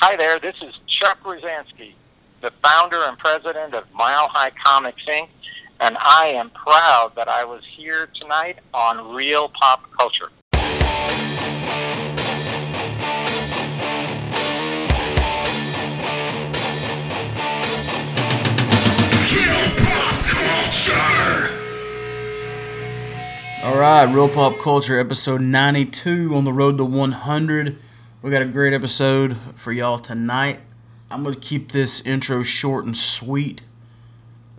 Hi there, this is Chuck Rozanski, the founder and president of Mile High Comics Inc., and I am proud that I was here tonight on Real Pop Culture. All right, Real Pop Culture, episode 92 on the road to 100. We got a great episode for y'all tonight. I'm going to keep this intro short and sweet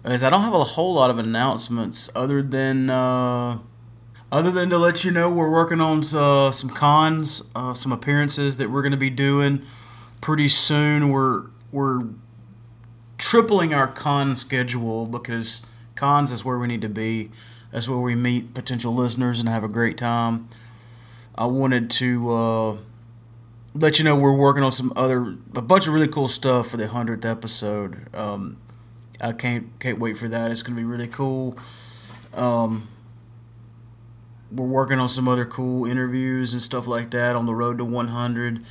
as I don't have a whole lot of announcements other than uh, other than to let you know we're working on uh, some cons, uh, some appearances that we're going to be doing pretty soon. We're we're tripling our con schedule because cons is where we need to be. That's where we meet potential listeners and have a great time. I wanted to uh, let you know we're working on some other a bunch of really cool stuff for the hundredth episode. Um, I can't can't wait for that. It's gonna be really cool. Um, we're working on some other cool interviews and stuff like that on the road to 100.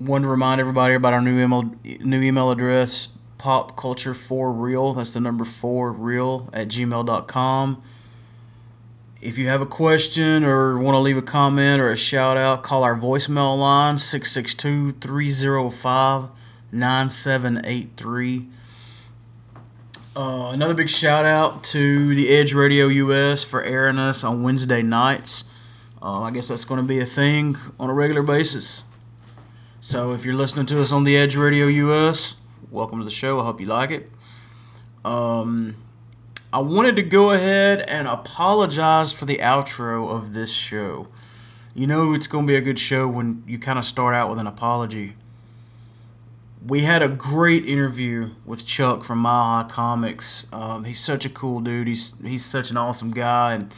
Want to remind everybody about our new email new email address pop culture for real that's the number four real at gmail.com if you have a question or want to leave a comment or a shout out, call our voicemail line 662 305 9783. Uh, another big shout out to the Edge Radio US for airing us on Wednesday nights. Uh, I guess that's going to be a thing on a regular basis. So if you're listening to us on the Edge Radio US, welcome to the show. I hope you like it. Um, I wanted to go ahead and apologize for the outro of this show. You know, it's going to be a good show when you kind of start out with an apology. We had a great interview with Chuck from High Comics. Um, he's such a cool dude. He's he's such an awesome guy, and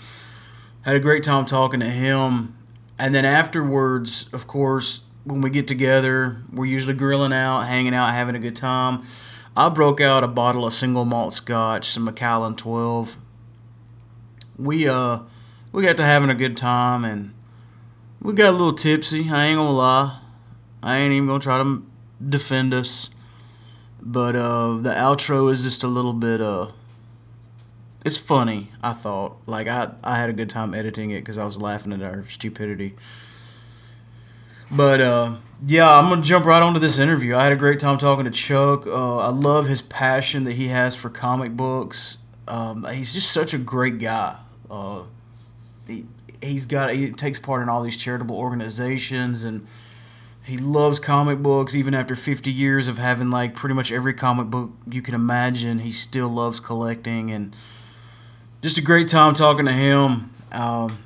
had a great time talking to him. And then afterwards, of course, when we get together, we're usually grilling out, hanging out, having a good time. I broke out a bottle of single malt scotch, some Macallan 12. We uh we got to having a good time and we got a little tipsy. I ain't gonna lie. I ain't even gonna try to defend us. But uh the outro is just a little bit uh it's funny, I thought. Like I I had a good time editing it cuz I was laughing at our stupidity. But uh, yeah, I'm gonna jump right onto this interview. I had a great time talking to Chuck. Uh, I love his passion that he has for comic books. Um, he's just such a great guy. Uh, he he's got he takes part in all these charitable organizations and he loves comic books even after 50 years of having like pretty much every comic book you can imagine he still loves collecting and just a great time talking to him um,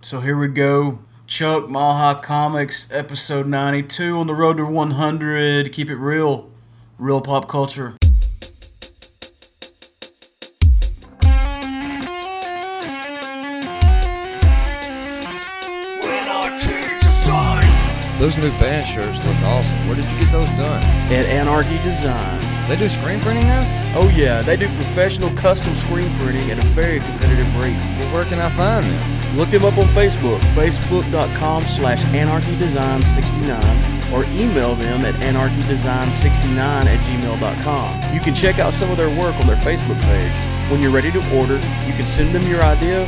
so here we go Chuck, Mile High Comics, episode 92 on the road to 100. Keep it real, real pop culture. Those new band shirts look awesome. Where did you get those done? At Anarchy Design. They do screen printing now? Oh yeah, they do professional custom screen printing at a very competitive rate. Well, where can I find them? Look them up on Facebook, facebook.com slash anarchydesign69, or email them at anarchydesign69 at gmail.com. You can check out some of their work on their Facebook page. When you're ready to order, you can send them your idea,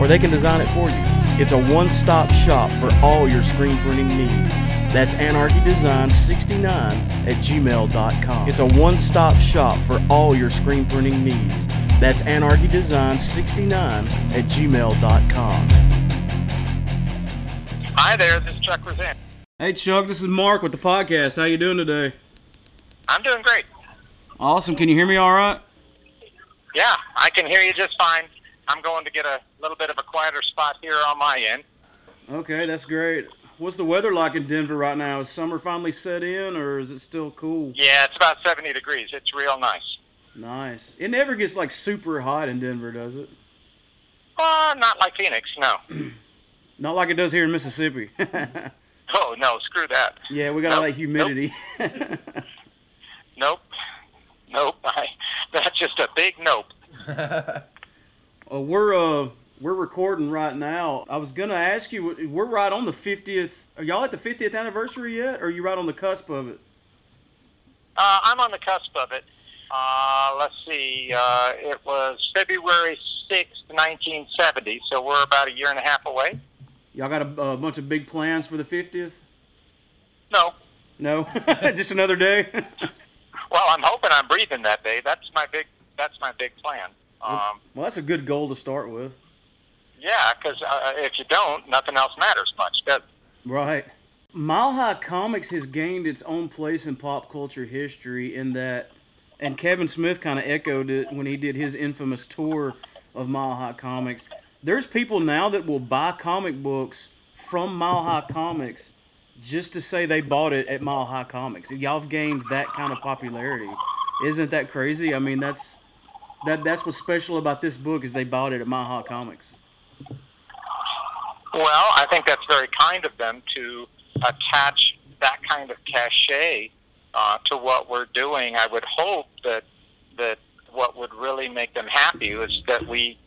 or they can design it for you. It's a one-stop shop for all your screen printing needs. That's anarchydesign69 at gmail.com. It's a one-stop shop for all your screen printing needs. That's anarchydesign69 at gmail.com. Hi there, this is Chuck Rosan. Hey Chuck, this is Mark with the podcast. How you doing today? I'm doing great. Awesome. Can you hear me all right? Yeah, I can hear you just fine. I'm going to get a little bit of a quieter spot here on my end. Okay, that's great. What's the weather like in Denver right now? Is summer finally set in, or is it still cool? Yeah, it's about 70 degrees. It's real nice. Nice. It never gets like super hot in Denver, does it? Uh, not like Phoenix, no. Not like it does here in Mississippi. Oh, no, screw that. yeah, we got all Nope, that humidity. Nope. Nope. I, that's just a big nope. Uh, we're uh we're recording right now. I was gonna ask you, we're right on the fiftieth. Are y'all at the fiftieth anniversary yet, or are you right on the cusp of it? Uh, I'm on the cusp of it. Uh, let's see. Uh, it was February sixth, 1970. So we're about a year and a half away. Y'all got a, a bunch of big plans for the 50th? No. No, just another day. Well, I'm hoping I'm breathing that day. That's my big. That's my big plan. Um, well, that's a good goal to start with. yeah, because uh, if you don't, nothing else matters much. Does it? Right. Mile High Comics has gained its own place in pop culture history in that, and Kevin Smith kind of echoed it when he did his infamous tour of Mile High Comics. There's people now that will buy comic books from Mile High Comics just to say they bought it at Mile High Comics. Y'all have gained that kind of popularity. Isn't that crazy? I mean, that's that that's what's special about this book is they bought it at High Comics. Well, I think that's very kind of them to attach that kind of cachet uh, to what we're doing. I would hope that that what would really make them happy is that we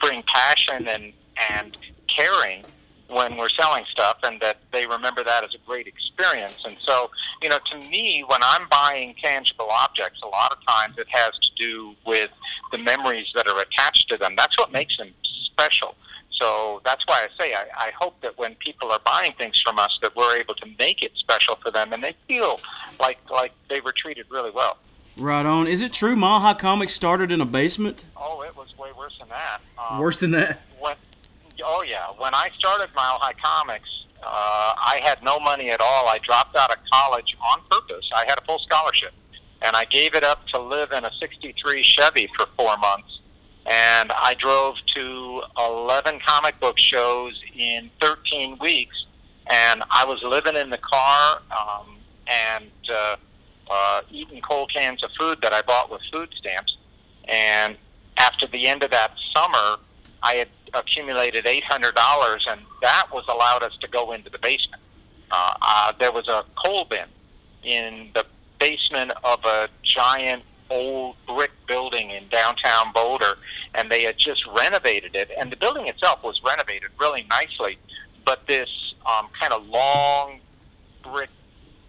bring passion and and caring when we're selling stuff, and that they remember that as a great experience. And so, you know, to me, when I'm buying tangible objects, a lot of times it has to do with the memories that are attached to them. That's what makes them special. So that's why I say I, I hope that when people are buying things from us, that we're able to make it special for them, and they feel like like they were treated really well. Right on. Is it true Mile High Comics started in a basement? Oh, it was way worse than that. Um, Worse than that. when oh yeah. When i started mile high comics uh, i had no money at all. I dropped out of college on purpose. I had a full scholarship. And i gave it up to live in a 63 chevy for four months. And i drove to 11 comic book shows in 13 weeks. And i was living in the car um, and uh, uh, eating cold cans of food that i bought with food stamps. And after the end of that summer I had accumulated $800, and that was allowed us to go into the basement. Uh, uh, there was a coal bin in the basement of a giant old brick building in downtown Boulder, and they had just renovated it. And the building itself was renovated really nicely, but this um, kind of long brick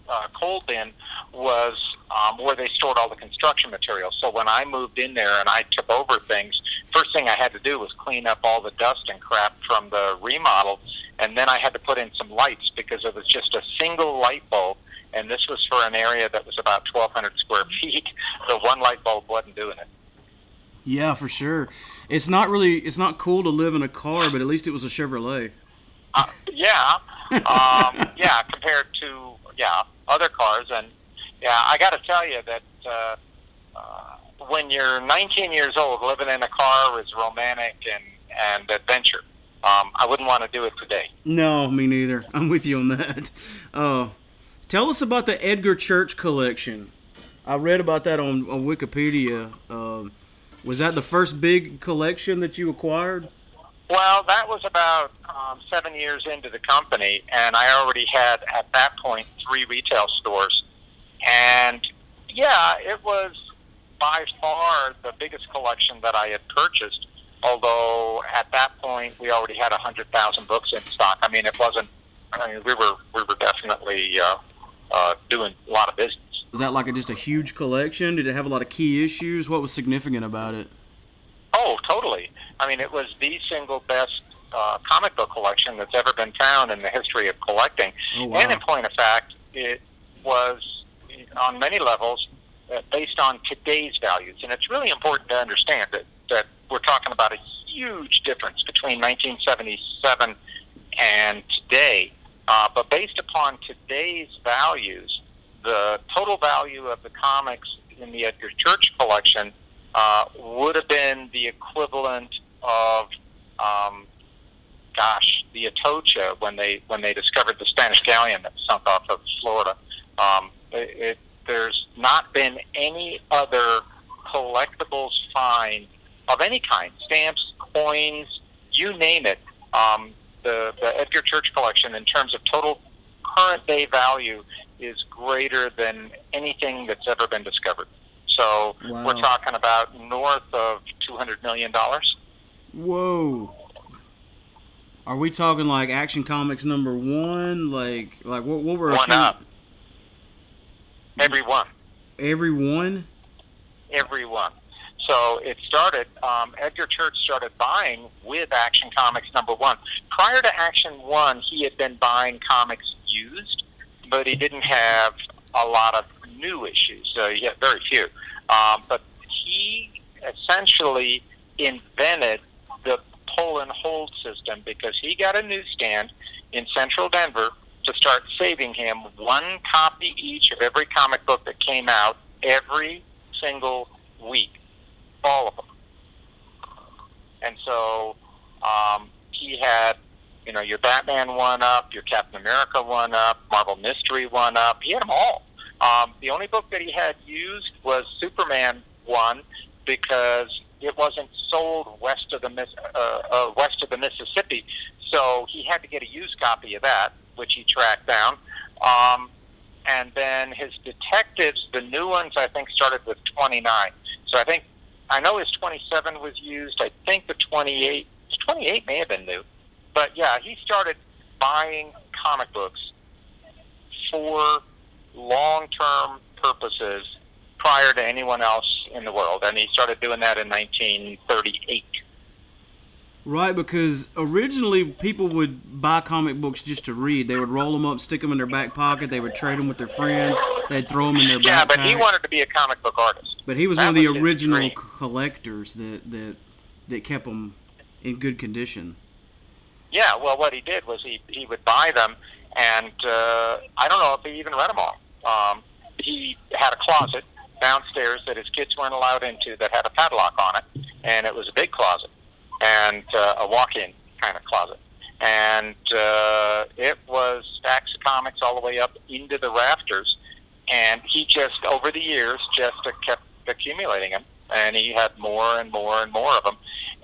uh, coal bin was um, where they stored all the construction materials. So when I moved in there and I took over things, first thing I had to do was clean up all the dust and crap from the remodel, and then I had to put in some lights because it was just a single light bulb. And this was for an area that was about 1,200 square feet. The one light bulb wasn't doing it. Yeah, for sure. It's not really it's not cool to live in a car, but at least it was a Chevrolet. Uh, yeah, um, yeah, compared to yeah other cars, and yeah, I got to tell you that uh, uh, when you're 19 years old, living in a car is romantic and and adventure. Um, I wouldn't want to do it today. No, me neither. I'm with you on that. Uh, tell us about the Edgar Church collection. I read about that on, on Wikipedia. Um was that the first big collection that you acquired? Well, that was about um, seven years into the company, and I already had at that point three retail stores. And yeah, it was by far the biggest collection that I had purchased. Although at that point we already had a hundred thousand books in stock. I mean, it wasn't. I mean, we were we were definitely uh, uh, doing a lot of business. Was that like a, just a huge collection? Did it have a lot of key issues? What was significant about it? Oh, totally. I mean, it was the single best uh, comic book collection that's ever been found in the history of collecting. Oh, wow. And in point of fact, it was on many levels uh, based on today's values. And it's really important to understand that, that we're talking about a huge difference between 1977 and today. Uh, but based upon today's values, the total value of the comics in the Edgar Church collection uh, would have been the equivalent of, um, gosh, the Atocha when they when they discovered the Spanish galleon that sunk off of Florida. Um, it, it, there's not been any other collectibles find of any kind, stamps, coins, you name it. Um, the, the Edgar Church collection, in terms of total current day value, is greater than anything that's ever been discovered. So Wow. we're talking about north of two hundred million dollars. Whoa. Are we talking like Action Comics number one? Like, like what? What were a One few- up. Every one. every one. Every one. So it started. Um, Edgar Church started buying with Action Comics number one. Prior to Action One, he had been buying comics used, but he didn't have a lot of new issues. So he had very few. Um, but he essentially invented the pull and hold system because he got a newsstand in central Denver to start saving him one copy each of every comic book that came out every single week. All of them. And so um, he had, you know, your Batman one up, your Captain America one up, Marvel Mystery one up. He had them all. Um, the only book that he had used was Superman one because it wasn't sold west of the uh, uh, west of the Mississippi, so he had to get a used copy of that, which he tracked down. Um, and then his detectives, the new ones, I think started with 29. So I think I know his 27 was used. I think the 28, 28 may have been new, but yeah, he started buying comic books for long-term purposes prior to anyone else in the world, and he started doing that in 1938. Right, because originally people would buy comic books just to read. They would roll them up, stick them in their back pocket. They would trade them with their friends. They'd throw them in their backpack. Yeah, backpack. but he wanted to be a comic book artist. But he was that one of the original dream. collectors that that that kept them in good condition. Yeah, well, what he did was he he would buy them, and uh, I don't know if he even read them all. Um, he had a closet downstairs that his kids weren't allowed into that had a padlock on it, and it was a big closet and uh, a walk-in kind of closet, and uh, it was stacks of comics all the way up into the rafters, and he just over the years just uh, kept accumulating them, and he had more and more and more of them,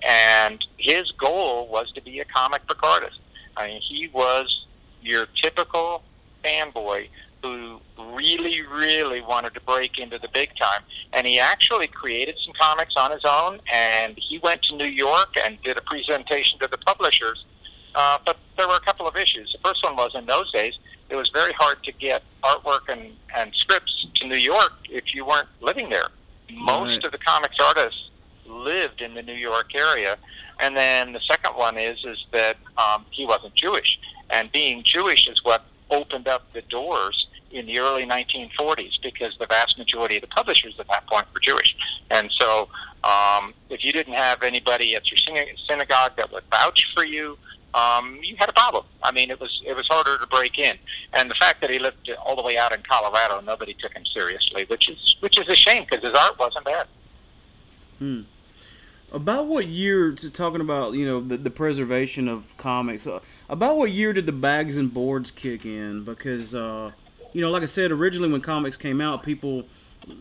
and his goal was to be a comic book artist. I mean, he was your typical fanboy who really, really wanted to break into the big time. And he actually created some comics on his own, and he went to New York and did a presentation to the publishers. Uh, but there were a couple of issues. The first one was in those days, it was very hard to get artwork and, and scripts to New York if you weren't living there. Most Right. of the comics artists lived in the New York area. And then the second one is is that um, he wasn't Jewish, and being Jewish is what opened up the doors in the early 1940s because the vast majority of the publishers at that point were Jewish, and so um, if you didn't have anybody at your synagogue that would vouch for you, um, you had a problem. I mean, it was it was harder to break in, and the fact that he lived all the way out in Colorado, nobody took him seriously, which is which is a shame because his art wasn't bad. Hmm. About what year? Talking about you know the, the preservation of comics. Uh, about what year did the bags and boards kick in? Because uh, you know, like I said, originally when comics came out, people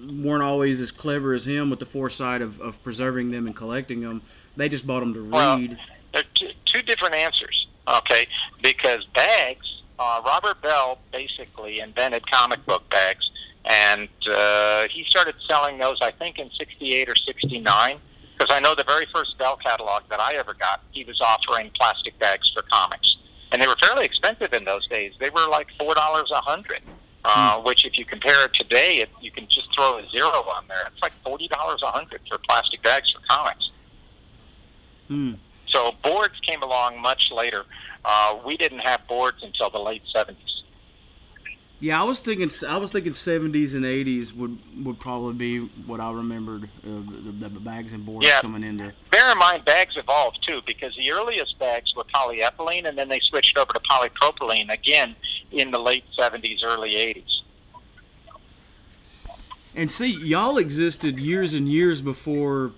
weren't always as clever as him with the foresight of, of preserving them and collecting them. They just bought them to Well, read. there are two, two different answers, okay? Because bags, uh, Robert Bell basically invented comic book bags, and uh, he started selling those, I think, in '68 or '69. Because I know the very first Bell catalog that I ever got, he was offering plastic bags for comics, and they were fairly expensive in those days. They were like four dollars a hundred. Uh, which, if you compare it today, it, you can just throw a zero on there. It's like forty dollars a hundred for plastic bags for comics. Hmm. So boards came along much later. Uh, we didn't have boards until the late seventies. Yeah, I was thinking. I was thinking seventies and eighties would would probably be what I remembered. Uh, the, the bags and boards Yeah. coming into. Bear in mind, bags evolved too, because the earliest bags were polyethylene, and then they switched over to polypropylene again in the late seventies, early eighties. And see, y'all existed years and years before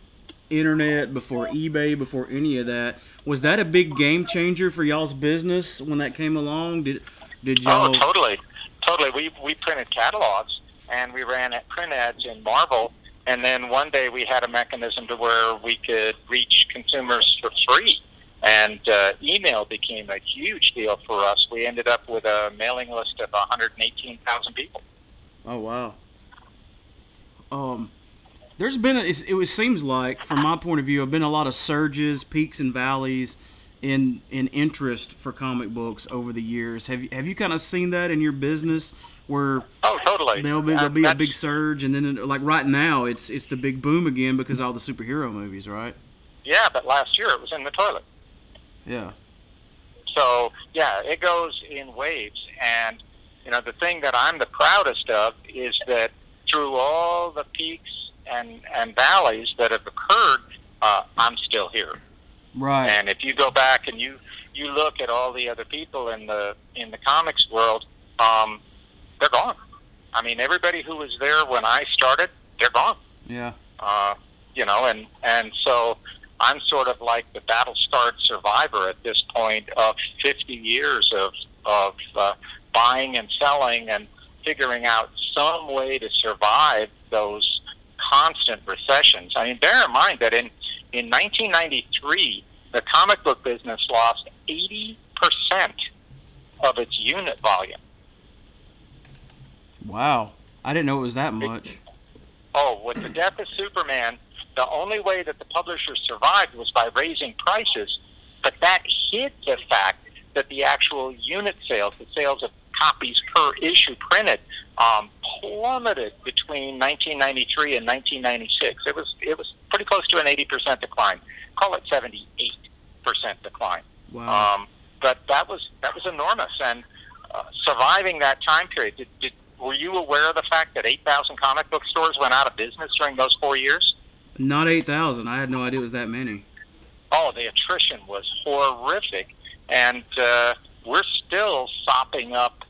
internet, before eBay, before any of that. Was that a big game changer for y'all's business when that came along? Did did Oh, y'all? Oh, totally, totally. We we printed catalogs and we ran at print ads in Marvel, and then one day we had a mechanism to where we could reach consumers for free. And uh, email became a huge deal for us. We ended up with a mailing list of 118,000 people. Oh wow. Um, there's been a, it's, it seems like from my point of view, have been a lot of surges, peaks and valleys in in interest for comic books over the years. Have you have you kind of seen that in your business where Oh, totally. There'll be there'll be a big surge, and then it- like right now, it's it's the big boom again because of all the superhero movies, right? Yeah, but last year it was in the toilet. Yeah. So yeah, it goes in waves. And you know, the thing that I'm the proudest of is that through all the peaks and and valleys that have occurred, uh, I'm still here. Right. And if you go back and you you look at all the other people in the in the comics world, um, they're gone. I mean, everybody who was there when I started, they're gone. yeah. Uh, you know, and and so I'm sort of like the battle scarred survivor at this point of 50 years of of uh, buying and selling and figuring out some way to survive those constant recessions. I mean, bear in mind that in in 1993, the comic book business lost 80 percent of its unit volume. Wow. I didn't know it was that much. Oh, with the death of Superman, the only way that the publishers survived was by raising prices, but that hid the fact that the actual unit sales, the sales of copies per issue printed, um, plummeted between 1993 and 1996. It was it was pretty close to an 80% decline. Call it 78% decline. Wow. Um, but that was that was enormous, and uh, surviving that time period. Did, did, were you aware of the fact that 8,000 comic book stores went out of business during those four years? Not eight thousand. I had no idea it was that many. Oh, the attrition was horrific, and uh, we're still sopping up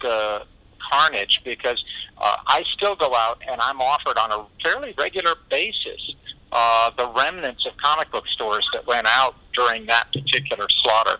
the carnage because uh, I still go out and I'm offered on a fairly regular basis uh, the remnants of comic book stores that went out during that particular slaughter.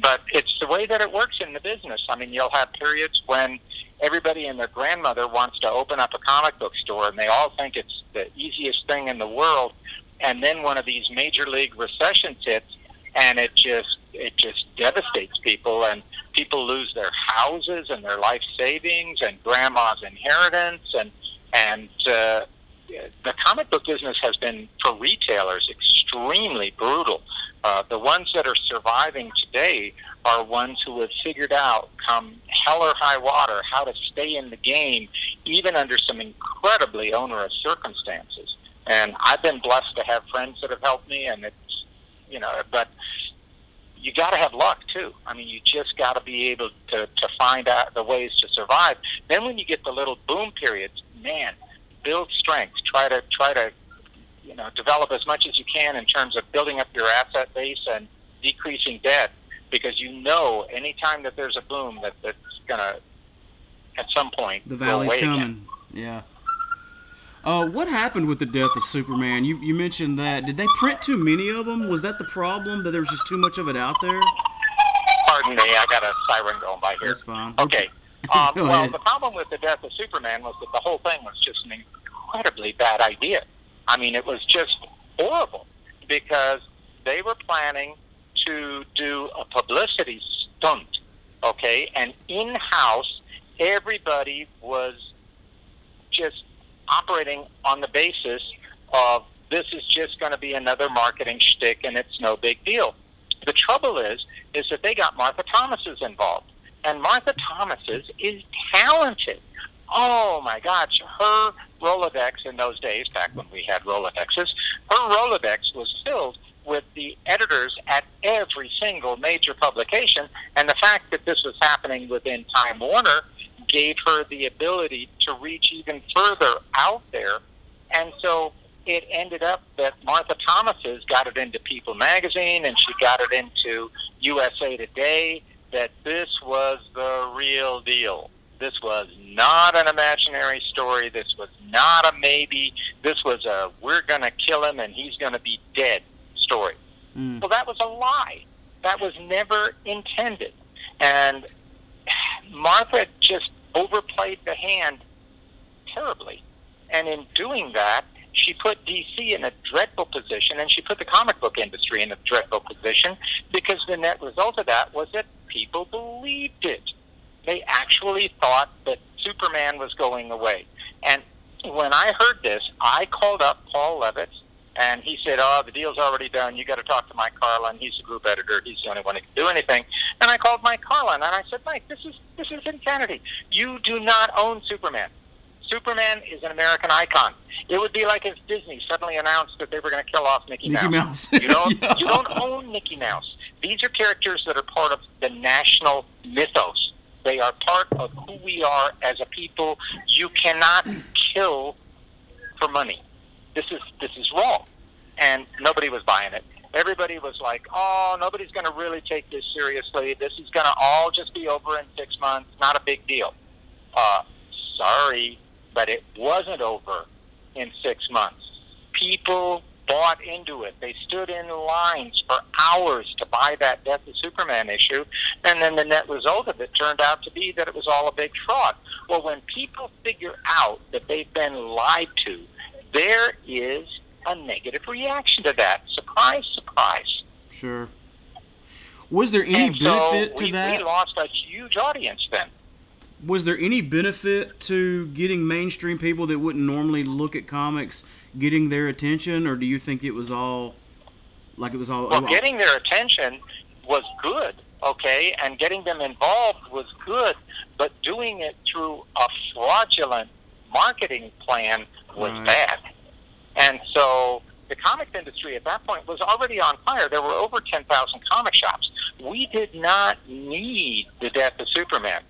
But it's the way that it works in the business. I mean, you'll have periods when everybody and their grandmother wants to open up a comic book store, and they all think it's the easiest thing in the world. And then one of these major league recessions hits, and it just it just devastates people, and people lose their houses and their life savings and grandma's inheritance, and and uh, the comic book business has been for retailers extremely brutal. Uh, the ones that are surviving today are ones who have figured out, come hell or high water, how to stay in the game, even under some incredibly onerous circumstances. And I've been blessed to have friends that have helped me, and it's, you know, but you got to have luck too. I mean, you just got to be able to, to find out the ways to survive. Then when you get the little boom periods, man, build strength. Try to try to you know develop as much as you can in terms of building up your asset base and decreasing debt because you know anytime that there's a boom that that's gonna at some point The valley's coming. Again. Yeah. Uh, what happened with the death of Superman? You you mentioned that. Did they print too many of them? Was that the problem? That there was just too much of it out there? Pardon me, I got a siren going by here. That's fine. Okay. Um, Go well, ahead. the problem with the death of Superman was that the whole thing was just an incredibly bad idea. I mean, it was just horrible because they were planning to do a publicity stunt, okay? And in house, everybody was just operating on the basis of this is just going to be another marketing shtick and it's no big deal. The trouble is, is that they got Martha Thomases involved. And Martha Thomases is talented. Oh my gosh, her Rolodex in those days, back when we had Rolodexes, her Rolodex was filled with the editors at every single major publication. And the fact that this was happening within Time Warner gave her the ability to reach even further out there. And so it ended up that Martha Thomases got it into People magazine and she got it into USA Today that this was the real deal. This was not an imaginary story. This was not a maybe. This was a we're going to kill him and he's going to be dead story. Mm. Well, that was a lie. That was never intended. And Martha just overplayed the hand terribly. And in doing that, she put DC in a dreadful position, and she put the comic book industry in a dreadful position because the net result of that was that people believed it. They actually thought that Superman was going away. And when I heard this, I called up Paul Levitz, and he said, "Oh, the deal's already done. You got to talk to Mike Carlin. He's the group editor. He's the only one who can do anything." And I called Mike Carlin and I said, Mike, this is this is insanity. You do not own Superman. Superman is an American icon. It would be like if Disney suddenly announced that they were going to kill off Mickey, Mickey Mouse. Mouse. You don't Yeah. you don't own Mickey Mouse. These are characters that are part of the national mythos. They are part of who we are as a people. You cannot kill for money. This is this is wrong, and nobody was buying it. Everybody was like, "Oh, nobody's going to really take this seriously. This is going to all just be over in six months. Not a big deal." Uh, sorry, but it wasn't over in six months. People bought into it. They stood in lines for hours to buy that Death of Superman issue, and then the net result of it turned out to be that it was all a big fraud. Well, when people figure out that they've been lied to, there is a negative reaction to that. Surprise, surprise. Sure. Was there any and benefit so to we, that? we lost a huge audience then. was there any benefit to getting mainstream people that wouldn't normally look at comics getting their attention, or do you think it was all like it was all? Well, getting their attention was good, okay, and getting them involved was good, but doing it through a fraudulent marketing plan was Right. bad. And so the comics industry at that point was already on fire. There were over 10,000 comic shops. We did not need the death of Superman,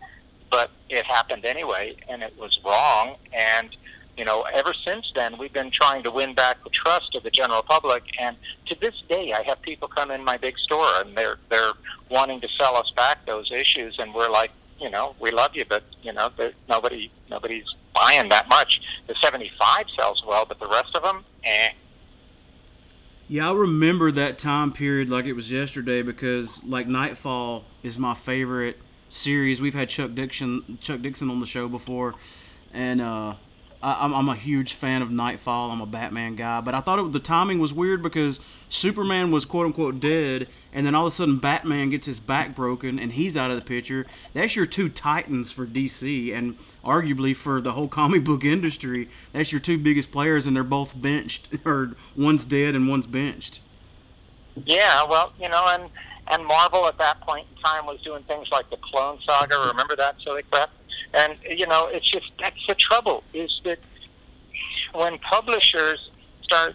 but it happened anyway, and it was wrong. And you know, ever since then, we've been trying to win back the trust of the general public. And to this day, I have people come in my big store, and they're they're wanting to sell us back those issues, and we're like, you know, we love you, but you know, there, nobody nobody's buying that much. The 75 sells well, but the rest of them, eh. Yeah, I remember that time period like it was yesterday because like Knightfall is my favorite series. We've had Chuck Dixon Chuck Dixon on the show before, and uh, I'm, I'm a huge fan of Knightfall. I'm a Batman guy, but I thought it, the timing was weird because Superman was quote unquote dead, and then all of a sudden Batman gets his back broken and he's out of the picture. That's your two titans for DC, and arguably for the whole comic book industry. That's your two biggest players, and they're both benched, or one's dead and one's benched. Yeah, well, you know, and and Marvel at that point in time was doing things like the Clone Saga. Remember that silly crap? And you know, it's just that's the trouble is that when publishers start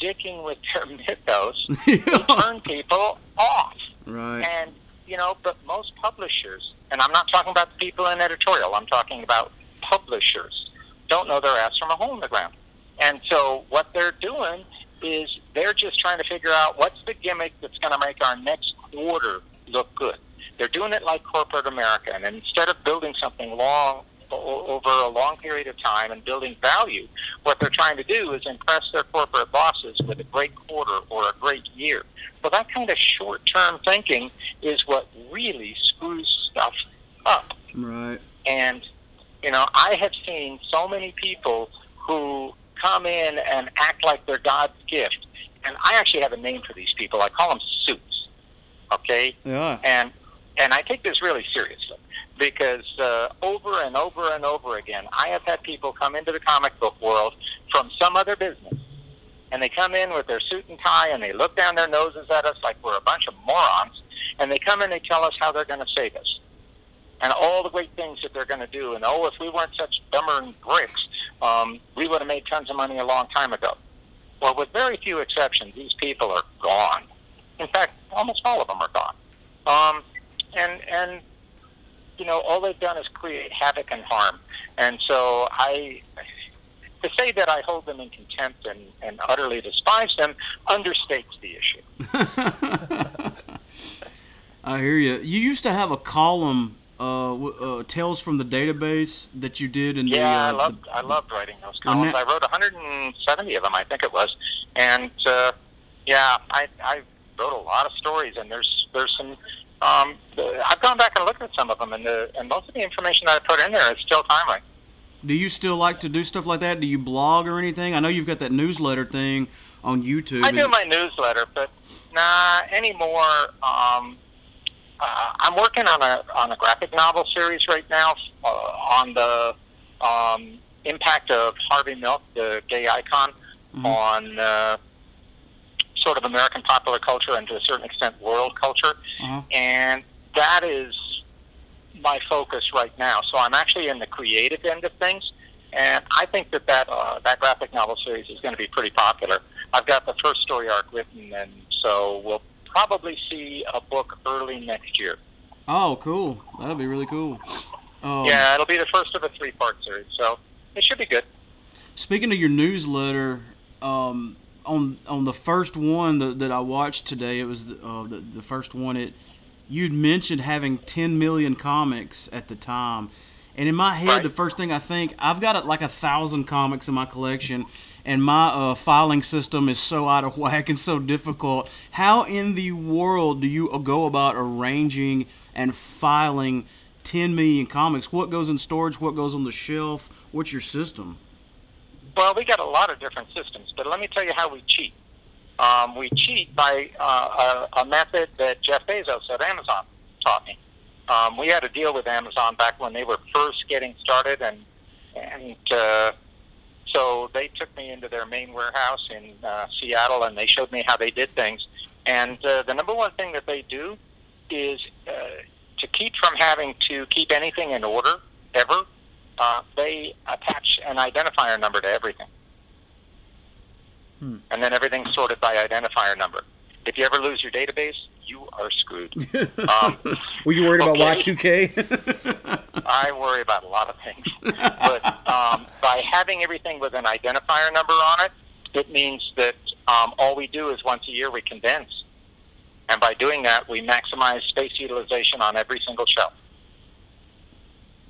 dicking with their mythos, they turn people off. Right. And you know, but most publishers, and I'm not talking about the people in editorial. I'm talking about publishers don't know their ass from a hole in the ground. And so what they're doing is they're just trying to figure out what's the gimmick that's going to make our next quarter look good. They're doing it like corporate America, and instead of building something long over a long period of time and building value, what they're trying to do is impress their corporate bosses with a great quarter or a great year. Well, that kind of short-term thinking is what really screws stuff up. Right. And, you know, I have seen so many people who come in and act like they're God's gift. And I actually have a name for these people. I call them suits. Okay? Yeah. And and I take this really seriously because uh, over and over and over again, I have had people come into the comic book world from some other business, and they come in with their suit and tie, and they look down their noses at us like we're a bunch of morons, and they come and they tell us how they're going to save us, and all the great things that they're going to do, and oh, if we weren't such dumbering bricks, um, we would have made tons of money a long time ago. Well, with very few exceptions, these people are gone. In fact, almost all of them are gone. Um, and and you know all they've done is create havoc and harm. And so I to say that I hold them in contempt and, and utterly despise them understates the issue. I hear you. You used to have a column, uh, uh, Tales from the Database, that you did in the Yeah, the. I Uh, loved I loved writing those columns. now- I wrote 170 of them, I think it was, and uh, yeah, I I wrote a lot of stories, and there's there's some. Um, I've gone back and looked at some of them, and the and most of the information that I put in there is still timely. do you still like to do stuff like that? Do you blog or anything? I know you've got that newsletter thing on YouTube. I do my newsletter, but nah anymore. Um, uh, I'm working on a on a graphic novel series right now uh, on the um, impact of Harvey Milk, the gay icon, Mhm. on uh, sort of American popular culture and to a certain extent world culture. Uh-huh. And that is my focus right now. So I'm actually in the creative end of things, and I think that that uh, that graphic novel series is going to be pretty popular. I've got the first story arc written, and so we'll probably see a book early next year. Oh, cool! That'll be really cool. Um, yeah, it'll be the first of a three-part series, so it should be good. Speaking of your newsletter, um, on on the first one that, that I watched today, it was the, uh, the the first one. It you'd mentioned having 10 million comics at the time. And in my head, Right. the first thing I think, I've got like a thousand comics in my collection, and my uh, filing system is so out of whack and so difficult. How in the world do you go about arranging and filing 10 million comics? What goes in storage? What goes on the shelf? What's your system? Well, we got a lot of different systems, but let me tell you how we cheat. Um, we cheat by uh, a, a method that Jeff Bezos at Amazon taught me. Um, we had a deal with Amazon back when they were first getting started, and and uh, so they took me into their main warehouse in uh, Seattle, and they showed me how they did things. And uh, the number one thing that they do is uh, to keep from having to keep anything in order ever. Uh, they attach an identifier number to everything and then everything's sorted by identifier number. If you ever lose your database, you are screwed. Um, Were you worried about Y2K? I worry about a lot of things, but um, by having everything with an identifier number on it, it means that um, all we do is once a year we condense, and by doing that, we maximize space utilization on every single shelf.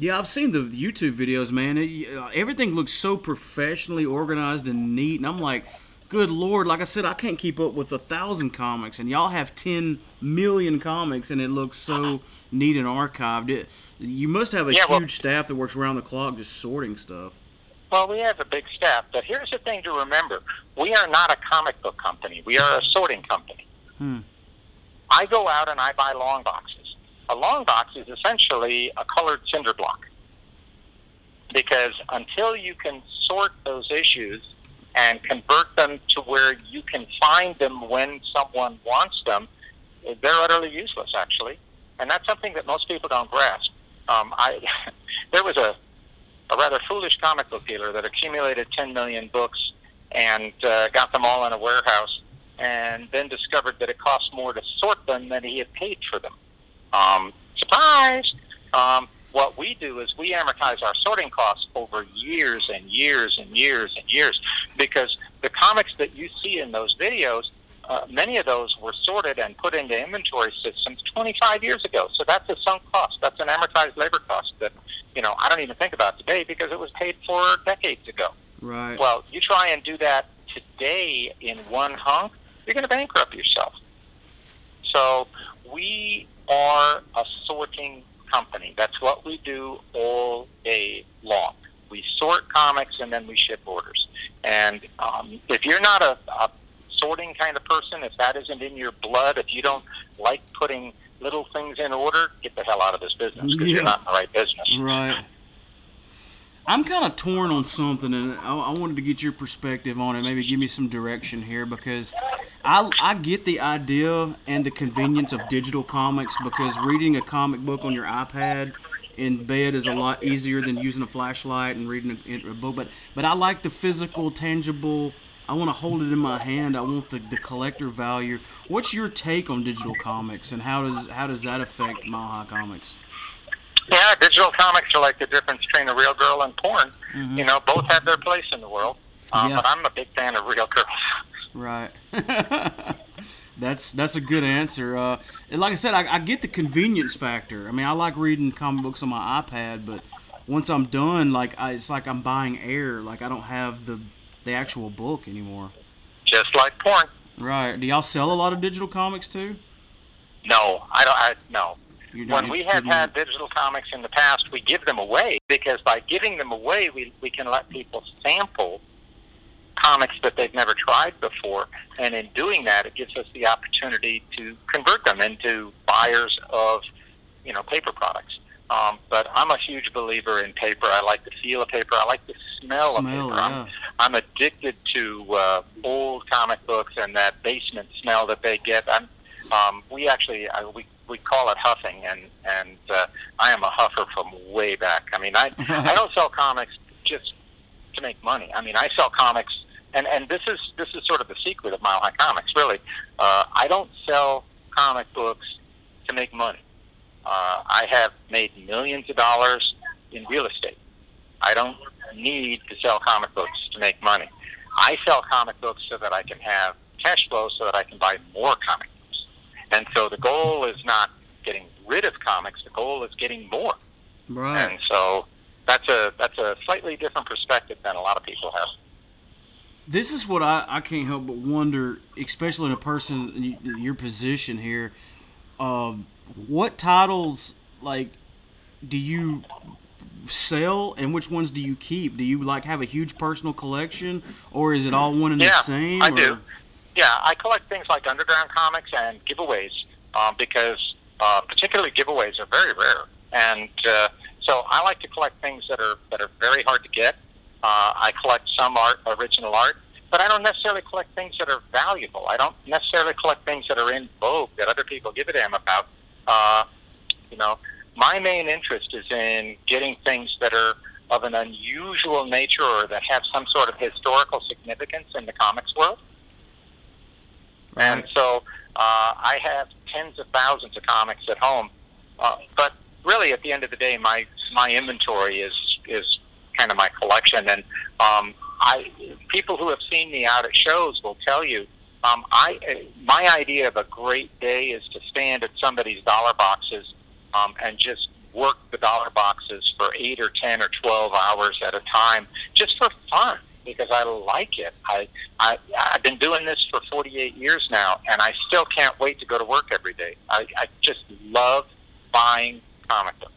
Yeah, I've seen the YouTube videos, man. It, uh, everything looks so professionally organized and neat, and I'm like, good lord! Like I said, I can't keep up with a thousand comics, and y'all have ten million comics, and it looks so neat and archived. It, you must have a Yeah, well- huge staff that works around the clock just sorting stuff. Well, we have a big staff, but here's the thing to remember: we are not a comic book company. We are a sorting company. Hmm. I go out and I buy long boxes. A long box is essentially a colored cinder block. Because until you can sort those issues and convert them to where you can find them when someone wants them, they're utterly useless, actually. And that's something that most people don't grasp. Um, I, there was a, a rather foolish comic book dealer that accumulated 10 million books and uh, got them all in a warehouse and then discovered that it cost more to sort them than he had paid for them. Um, surprise! Um, what we do is we amortize our sorting costs over years and years and years and years because the comics that you see in those videos, uh, many of those were sorted and put into inventory systems 25 years ago. So that's a sunk cost. That's an amortized labor cost that, you know, I don't even think about today because it was paid for decades ago. Right. Well, you try and do that today in one hunk, you're going to bankrupt yourself. So we are a sorting company. That's what we do all day long. We sort comics and then we ship orders. And um, if you're not a, a sorting kind of person, if that isn't in your blood, if you don't like putting little things in order, get the hell out of this business because Yeah. you're not in the right business. Right. I'm kind of torn on something, and I, I wanted to get your perspective on it. Maybe give me some direction here because I, I get the idea and the convenience of digital comics because reading a comic book on your iPad in bed is a lot easier than using a flashlight and reading a, a book. But but I like the physical, tangible. I want to hold it in my hand. I want the, the collector value. What's your take on digital comics, and how does how does that affect Mile Comics? Yeah, digital comics are like the difference between a real girl and porn. Mhm. You know, both have their place in the world. Uh, Yeah. But I'm a big fan of real girls. Right. that's that's a good answer. Uh, and like I said, I, I get the convenience factor. I mean, I like reading comic books on my iPad, but once I'm done, like I, it's like I'm buying air. Like I don't have the the actual book anymore. Just like porn. Right. Do y'all sell a lot of digital comics too? No, I don't. I, no. When we have in had digital comics in the past, we give them away because by giving them away, we, we can let people sample comics that they've never tried before. And in doing that, it gives us the opportunity to convert them into buyers of, you know, paper products. Um, but I'm a huge believer in paper. I like the feel of paper. I like the smell, Smell, of paper. I'm. I'm addicted to uh, old comic books and that basement smell that they get. I'm, um, we actually uh, we we call it huffing, and and uh, I am a huffer from way back. I mean, I I don't sell comics just to make money. I mean, I sell comics, and and this is this is sort of the secret of Mile High Comics. Really, uh, I don't sell comic books to make money. Uh, I have made millions of dollars in real estate. I don't need to sell comic books to make money. I sell comic books so that I can have cash flow so that I can buy more comic books. And so the goal is not getting rid of comics, the goal is getting more. Right. And so that's a that's a slightly different perspective than a lot of people have. This is what I, I can't help but wonder, especially in a person in your position here. Um, what titles like do you sell and which ones do you keep? Do you like have a huge personal collection or is it all one and yeah, the same? I or? do. Yeah, I collect things like underground comics and giveaways um, because uh, particularly giveaways are very rare, and uh, so I like to collect things that are that are very hard to get. Uh, I collect some art, original art, but I don't necessarily collect things that are valuable. I don't necessarily collect things that are in vogue that other people give a damn about. Uh, you know, my main interest is in getting things that are of an unusual nature or that have some sort of historical significance in the comics world. And so uh, I have tens of thousands of comics at home, uh, but really at the end of the day, my my inventory is is kind of my collection. And um, I people who have seen me out at shows will tell you, um, I my idea of a great day is to stand at somebody's dollar boxes um, and just work the dollar boxes for eight or ten or twelve hours at a time, just for fun because I like it. I, I I've been doing this for 48 years now, and I still can't wait to go to work every day. I, I just love buying comic books.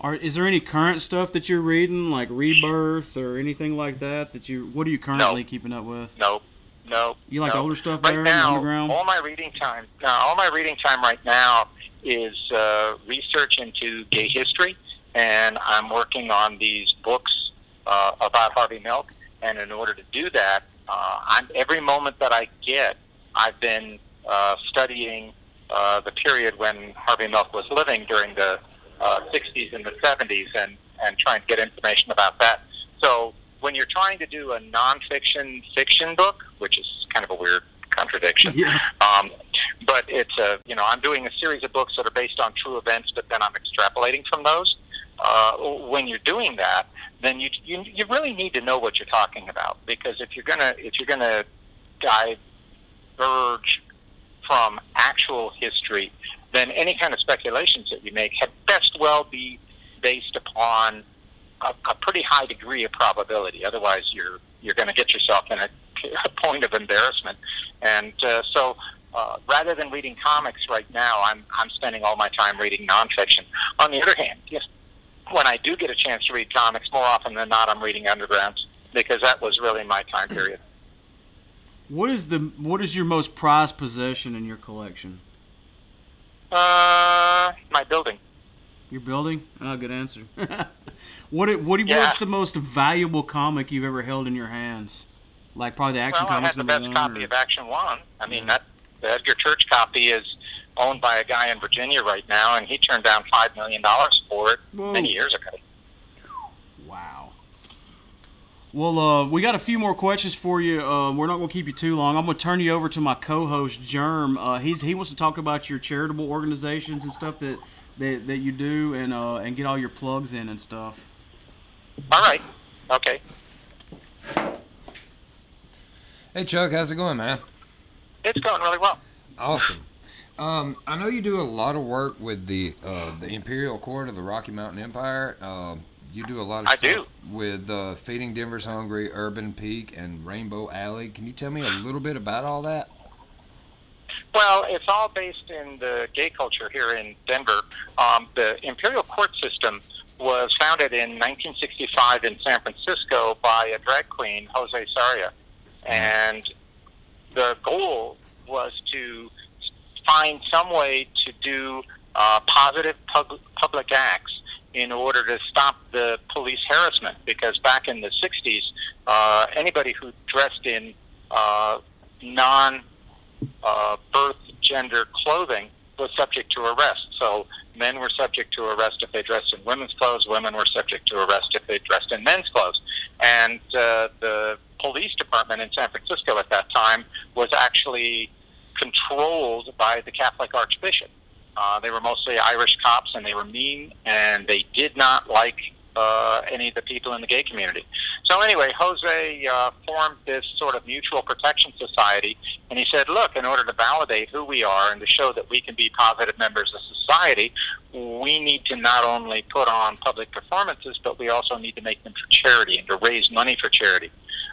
Are, is there any current stuff that you're reading, like Rebirth or anything like that? That you what are you currently No. keeping up with? No, no. You like no. older stuff right there, now? All my reading time, no, all my reading time right now is uh, research into gay history, and I'm working on these books uh, about Harvey Milk. And in order to do that, uh, I'm every moment that I get, I've been uh, studying uh, the period when Harvey Milk was living during the uh, 60s and the 70s, and and trying to get information about that. So when you're trying to do a nonfiction fiction book, which is kind of a weird contradiction, Yeah. um, but it's a you know I'm doing a series of books that are based on true events, but then I'm extrapolating from those. Uh, when you're doing that, then you, you you really need to know what you're talking about because if you're gonna if you're gonna diverge from actual history, then any kind of speculations that you make had best well be based upon a, a pretty high degree of probability. Otherwise, you're you're going to get yourself in a, a point of embarrassment. And uh, so, uh, rather than reading comics right now, I'm I'm spending all my time reading nonfiction. On the other hand, yes, when I do get a chance to read comics, more often than not, I'm reading undergrounds because that was really my time period. What is the what is your most prized possession in your collection? Uh, my building. Your building? Oh, good answer. what it, what Yeah. what's the most valuable comic you've ever held in your hands? Like probably the Action well, I Comics had the number best one, copy or- of Action One. I mean, Yeah. that the Edgar Church copy is owned by a guy in Virginia right now, and he turned down five million dollars for it Whoa. many years ago. Wow. Well, uh, we got a few more questions for you. Uh, we're not going to keep you too long. I'm going to turn you over to my co-host Germ. Uh, he's he wants to talk about your charitable organizations and stuff that that, that you do, and uh, and get all your plugs in and stuff. All right. Okay. Hey Chuck, how's it going, man? It's going really well. Awesome. Um, I know you do a lot of work with the uh, the Imperial Court of the Rocky Mountain Empire. Um, you do a lot of I stuff do. with uh, Feeding Denver's Hungry, Urban Peak, and Rainbow Alley. Can you tell me a little bit about all that? Well, it's all based in the gay culture here in Denver. Um, the imperial court system was founded in 1965 in San Francisco by a drag queen, Jose Sarria. And the goal was to find some way to do uh, positive pub- public acts in order to stop the police harassment. Because back in the 60s, uh, anybody who dressed in uh, non uh, birth gender clothing was subject to arrest. So men were subject to arrest if they dressed in women's clothes. Women were subject to arrest if they dressed in men's clothes. And uh, the police department in San Francisco at that time was actually controlled by the Catholic Archbishop. Uh, they were mostly Irish cops, and they were mean, and they did not like uh, any of the people in the gay community. So anyway, Jose uh, formed this sort of mutual protection society, and he said, "Look, in order to validate who we are and to show that we can be positive members of society, we need to not only put on public performances, but we also need to make them for charity and to raise money for charity."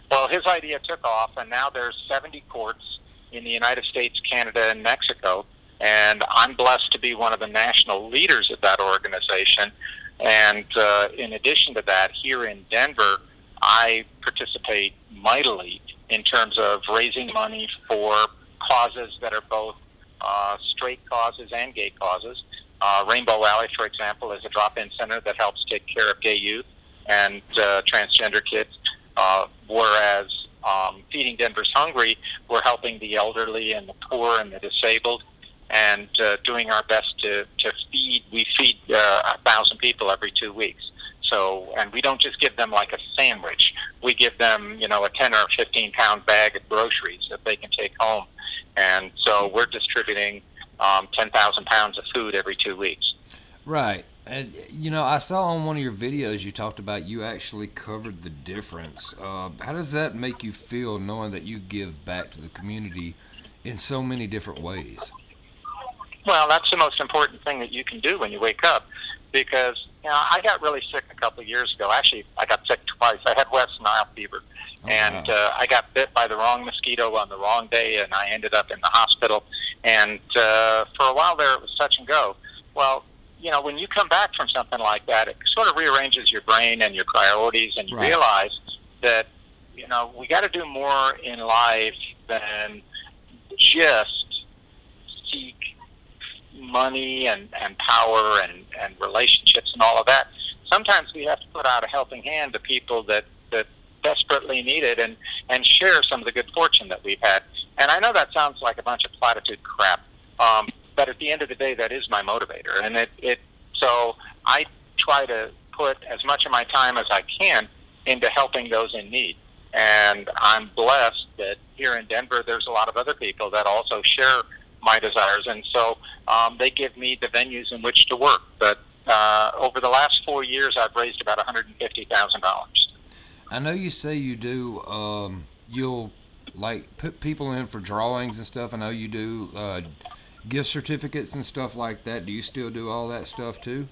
Well, his idea took off, and now there's 70 courts in the United States, Canada, and Mexico. And I'm blessed to be one of the national leaders of that organization. And uh, in addition to that, here in Denver, I participate mightily in terms of raising money for causes that are both uh, straight causes and gay causes. Uh, Rainbow Alley, for example, is a drop-in center that helps take care of gay youth and uh, transgender kids. Uh, whereas um, Feeding Denver's Hungry, we're helping the elderly and the poor and the disabled and uh, doing our best to, to feed. We feed uh, a thousand people every two weeks. So, and we don't just give them like a sandwich. We give them, you know, a 10 or 15 pound bag of groceries that they can take home. And so we're distributing um, 10,000 pounds of food every two weeks. Right. And you know, I saw on one of your videos you talked about you actually covered the difference. Uh, how does that make you feel knowing that you give back to the community in so many different ways? Well, that's the most important thing that you can do when you wake up, because you know I got really sick a couple of years ago. Actually, I got sick twice. I had West Nile fever, oh, and wow. uh, I got bit by the wrong mosquito on the wrong day, and I ended up in the hospital. And uh, for a while there, it was touch and go. Well, you know, when you come back from something like that, it sort of rearranges your brain and your priorities, and you right. realize that you know we got to do more in life than just money and and power and and relationships and all of that. Sometimes we have to put out a helping hand to people that that desperately need it and and share some of the good fortune that we've had. And I know that sounds like a bunch of platitude crap. Um, but at the end of the day, that is my motivator, and it, it so I try to put as much of my time as I can into helping those in need. And I'm blessed that here in Denver, there's a lot of other people that also share my desires, and so um, they give me the venues in which to work. But uh, over the last four years, I've raised about $150,000. I know you say you do. Um, you'll like put people in for drawings and stuff. I know you do. Uh, gift certificates and stuff like that. Do you still do all that stuff too?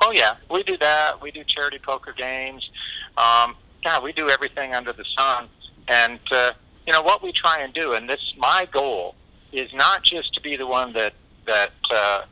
Oh yeah, we do that. We do charity poker games. Um, yeah, we do everything under the sun. And uh, you know what we try and do, and this my goal is not just to be the one that that uh,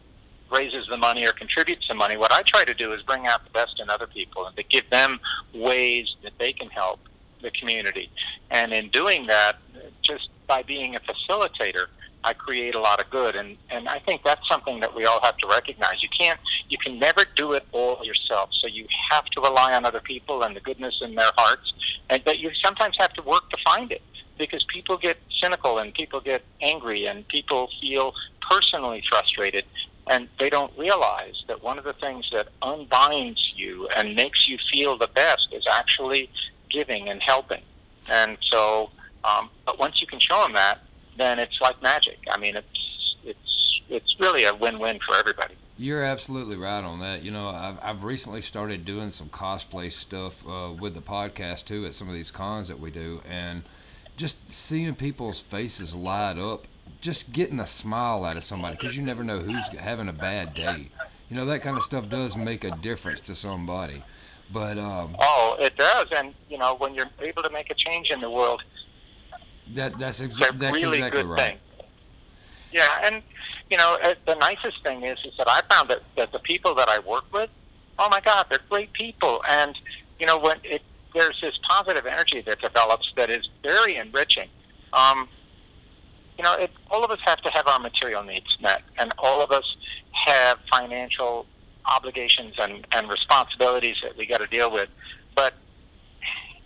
raises the money or contributes the money. What I try to do is bring out the best in other people and to give them ways that they can help the community. And in doing that, just by being a facilitator, I create a lot of good, and and I think that's something that we all have to recognize. You can't, you can never do it all yourself. So you have to rely on other people and the goodness in their hearts, and but you sometimes have to work to find it because people get cynical and people get angry and people feel personally frustrated and they don't realize that one of the things that unbinds you and makes you feel the best is actually giving and helping. And so, um, but once you can show them that, then it's like magic. I mean, it's it's it's really a win-win for everybody. You're absolutely right on that. You know, I've I've recently started doing some cosplay stuff uh, with the podcast too at some of these cons that we do, and just seeing people's faces light up, just getting a smile out of somebody because you never know who's having a bad day. You know, that kind of stuff does make a difference to somebody. But um, oh, it does, and you know, when you're able to make a change in the world, that that's, exa- that's really exactly good right. Thing. Yeah, and you know uh, the nicest thing is is that I found that that the people that I work with, oh my God, they're great people, and you know when it there's this positive energy that develops that is very enriching. Um, you know, it, all of us have to have our material needs met, and all of us have financial obligations and, and responsibilities that we got to deal with. But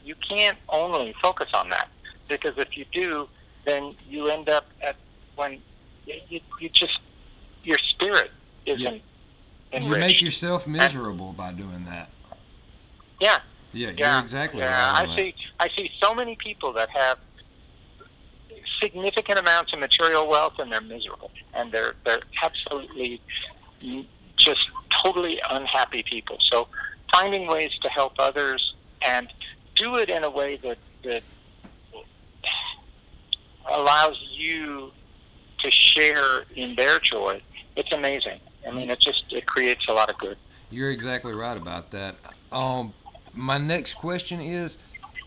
you can't only focus on that because if you do, then you end up at when you, you just your spirit isn't You enriched. make yourself miserable by doing that. yeah, Yeah, yeah, exactly yeah. right. I that. see. I see so many people that have significant amounts of material wealth and they're miserable and they're they're absolutely just totally unhappy people. So finding ways to help others and do it in a way that that allows you to share in their joy. It's amazing. I mean, it just it creates a lot of good. You're exactly right about that. Um, my next question is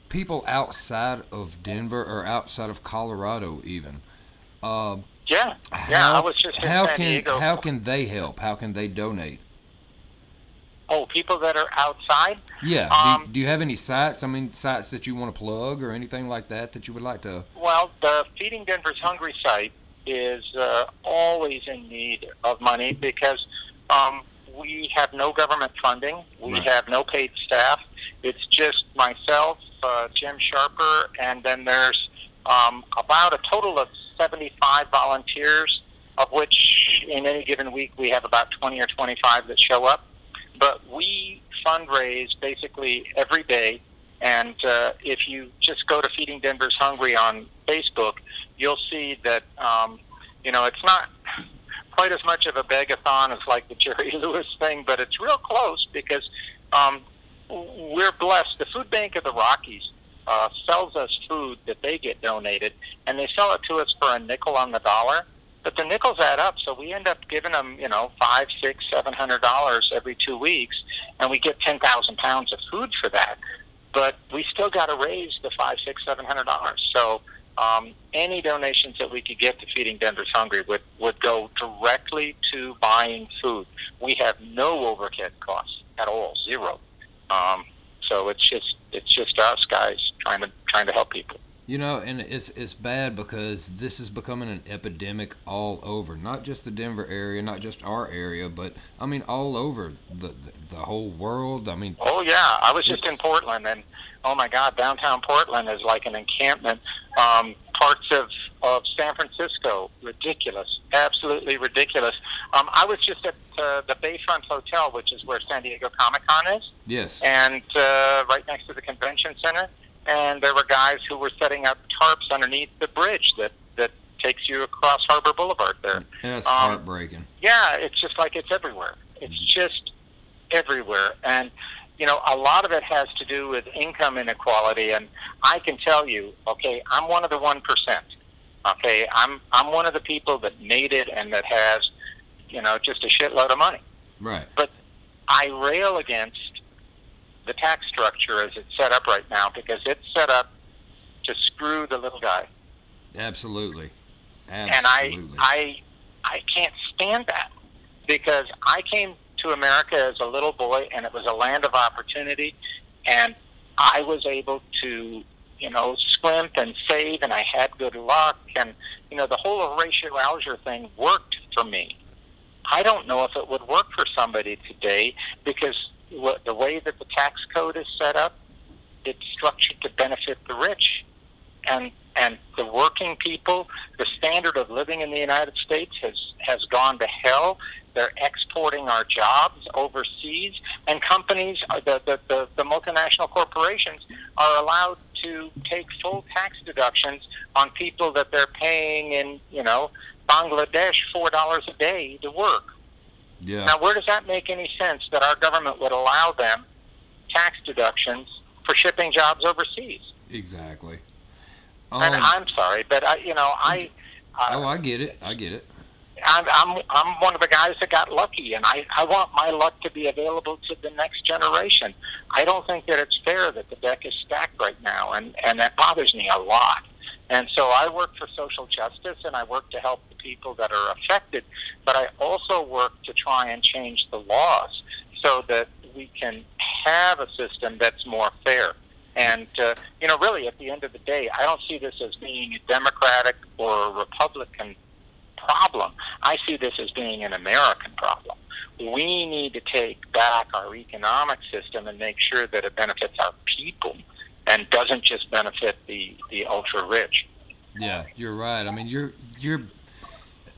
people outside of Denver or outside of Colorado, even. Uh, Yeah, yeah. how, I was just how can Diego. how can they help? How can they donate? oh, people that are outside. Yeah. Um, do, do you have any sites? I mean, sites that you want to plug or anything like that that you would like to? Well, the Feeding Denver's Hungry site is uh, always in need of money because um, we have no government funding. We Right. have no paid staff. It's just myself, uh, Jim Sharper, and then there's um, about a total of 75 volunteers, of which in any given week we have about 20 or 25 that show up. But we fundraise basically every day and uh, if you just go to Feeding Denver's Hungry on Facebook, you'll see that um, you know it's not quite as much of a begathon as like the Jerry Lewis thing, but it's real close because um, we're blessed. The Food Bank of the Rockies uh, sells us food that they get donated, and they sell it to us for a nickel on the dollar. But the nickels add up, so we end up giving them, you know, five, six, seven hundred dollars every two weeks, and we get ten thousand pounds of food for that but we still got to raise the five, six, seven hundred dollars. So um, any donations that we could get to Feeding Denver's Hungry would would go directly to buying food. We have no overhead costs at all, zero. Um, so it's just it's just us guys trying to trying to help people. You know, and it's it's bad because this is becoming an epidemic all over, not just the Denver area, not just our area, but I mean all over the the, the whole world. I mean, Oh yeah, I was just in Portland, and oh my God, downtown Portland is like an encampment. Um, parts of of San Francisco, ridiculous, absolutely ridiculous. Um, I was just at uh, the Bayfront Hotel, which is where San Diego Comic Con is, yes, and uh, right next to the convention center. And there were guys who were setting up tarps underneath the bridge that that takes you across Harbor Boulevard there. that's um, heartbreaking. Yeah, it's just like it's everywhere. It's just everywhere. And, you know, a lot of it has to do with income inequality. And I can tell you, okay, I'm one of the 1%. Okay, I'm, I'm one of the people that made it and that has, you know, just a shitload of money. Right. But I rail against the tax structure as it's set up right now because it's set up to screw the little guy. Absolutely. Absolutely. and I, I, I can't stand that because I came to America as a little boy, and it was a land of opportunity, and I was able to, you know, scrimp and save, and I had good luck, and you know, the whole Horatio Alger thing worked for me. I don't know if it would work for somebody today because the way that the tax code is set up, it's structured to benefit the rich, and and the working people. The standard of living in the United States has has gone to hell. They're exporting our jobs overseas, and companies, the the, the, the multinational corporations, are allowed to take full tax deductions on people that they're paying in, you know, Bangladesh four dollars a day to work. yeah. Now, where does that make any sense that our government would allow them tax deductions for shipping jobs overseas? exactly. and Um, I'm sorry, but I, you know, I, oh, uh, I get it. I get it. I'm, I'm, I'm one of the guys that got lucky, and I, I want my luck to be available to the next generation. I don't think that it's fair that the deck is stacked right now, and, and that bothers me a lot. And so I work for social justice, and I work to help the people that are affected, but I also work to try and change the laws so that we can have a system that's more fair. And, uh, you know, really, at the end of the day, I don't see this as being a Democratic or a Republican problem. I see this as being an American problem. We need to take back our economic system and make sure that it benefits our people and doesn't just benefit the, the ultra rich. Yeah, you're right. I mean, you're you're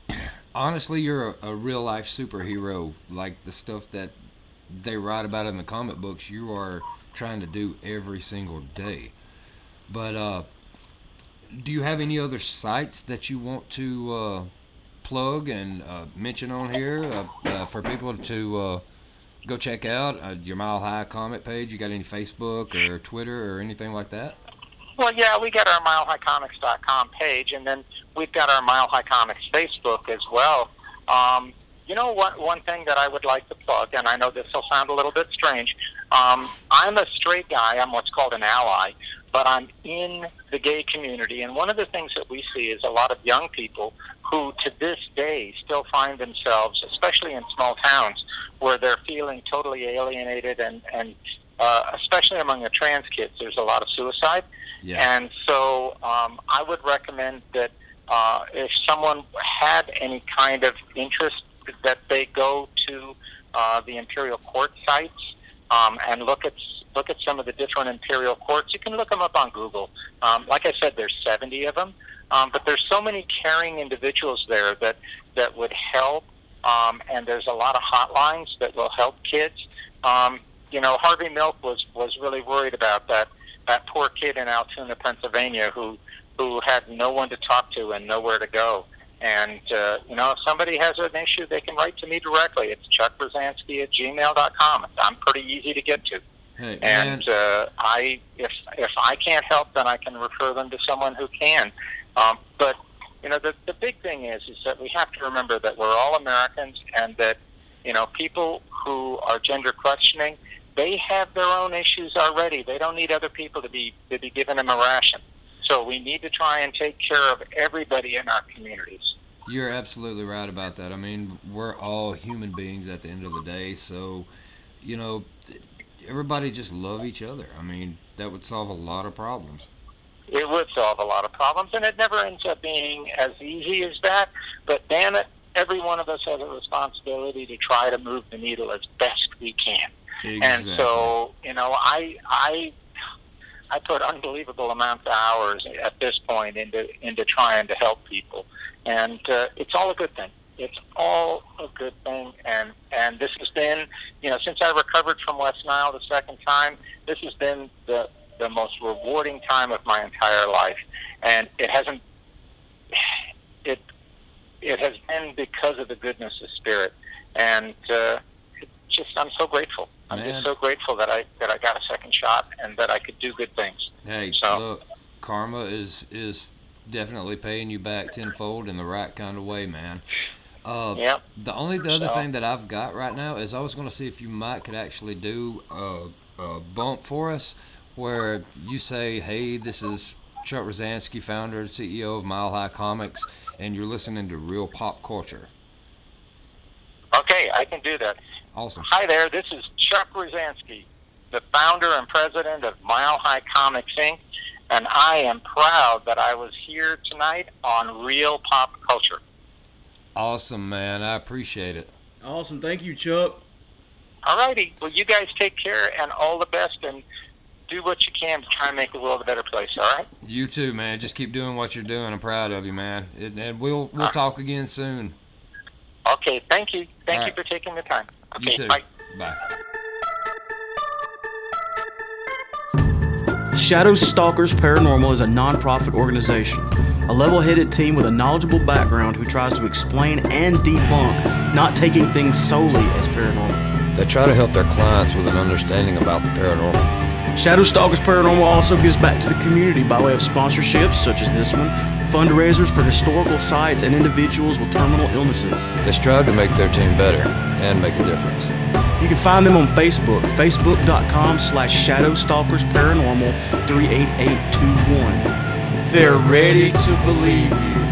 honestly, you're a, a real life superhero. Like the stuff that they write about in the comic books, you are trying to do every single day. But uh, do you have any other sites that you want to uh, plug and uh, mention on here uh, uh, for people to uh, go check out? Your Mile High Comic page. You got any Facebook or Twitter or anything like that? Well, yeah, we got our milehighcomics.com page, and then we've got our Mile High Comics Facebook as well. Um, you know, what? one thing that I would like to plug, and I know this will sound a little bit strange. Um, I'm a straight guy. I'm what's called an ally, but I'm in the gay community, and one of the things that we see is a lot of young people who, to this day, still find themselves, especially in small towns, where they're feeling totally alienated, and and uh, especially among the trans kids, there's a lot of suicide. Yeah. And so um, I would recommend that uh, if someone had any kind of interest, that they go to uh, the Imperial Court sites um, and look at look at some of the different Imperial courts. You can look them up on Google. Um, like I said, there's 70 of them, um, but there's so many caring individuals there that that would help. Um, and there's a lot of hotlines that will help kids. Um, you know, Harvey Milk was was really worried about that that poor kid in Altoona, Pennsylvania, who who had no one to talk to and nowhere to go. And uh, you know, if somebody has an issue, they can write to me directly. It's chuckbrzezinski at gmail.com. I'm pretty easy to get to. Hey. And uh, I, if if I can't help, then I can refer them to someone who can. Um, but you know, the the big thing is is that we have to remember that we're all Americans, and that you know, people who are gender questioning, they have their own issues already. They don't need other people to be to be giving them a ration. So we need to try and take care of everybody in our communities. You're absolutely right about that. I mean, we're all human beings at the end of the day, so you know, everybody just love each other. I mean, that would solve a lot of problems. It would solve a lot of problems, and it never ends up being as easy as that. But damn it, every one of us has a responsibility to try to move the needle as best we can. Exactly. And so, you know, I I I put unbelievable amounts of hours at this point into into trying to help people, and uh, it's all a good thing. It's all a good thing, and and this has been, you know, since I recovered from West Nile the second time, this has been the the most rewarding time of my entire life, and it hasn't. It it has been because of the goodness of spirit, and uh, just I'm so grateful. I'm Man. just so grateful that I that I got a second shot and that I could do good things. Hey, So- look, karma is is definitely paying you back tenfold in the right kind of way, man. Uh, Yep. The only the other So- thing that I've got right now is I was going to see if you might could actually do a, a bump for us, where you say, "Hey, this is Chuck Rozanski, founder and CEO of Mile High Comics, and you're listening to Real Pop Culture." Okay, I can do that. Awesome. Hi there, this is Chuck Rozanski, the founder and president of Mile High Comics Inc., and I am proud that I was here tonight on Real Pop Culture. Awesome, man. I appreciate it. Awesome. Thank you, Chuck. All righty. well, you guys take care and all the best, and do what you can to try and make the world a better place. All right? You too, man. Just keep doing what you're doing. I'm proud of you, man. And- And we'll we'll talk again soon. Okay, thank you. Thank All you right. for taking the time. You Okay, too. bye. Bye. Shadow Stalkers Paranormal is a nonprofit organization, a level headed team with a knowledgeable background who tries to explain and debunk, not taking things solely as paranormal. They try to help their clients with an understanding about the paranormal. Shadow Stalkers Paranormal also gives back to the community by way of sponsorships, such as this one, fundraisers for historical sites and individuals with terminal illnesses. They strive to make their team better and make a difference. You can find them on Facebook, facebook.com slash Shadow Stalkers Paranormal 38821. They're ready to believe you.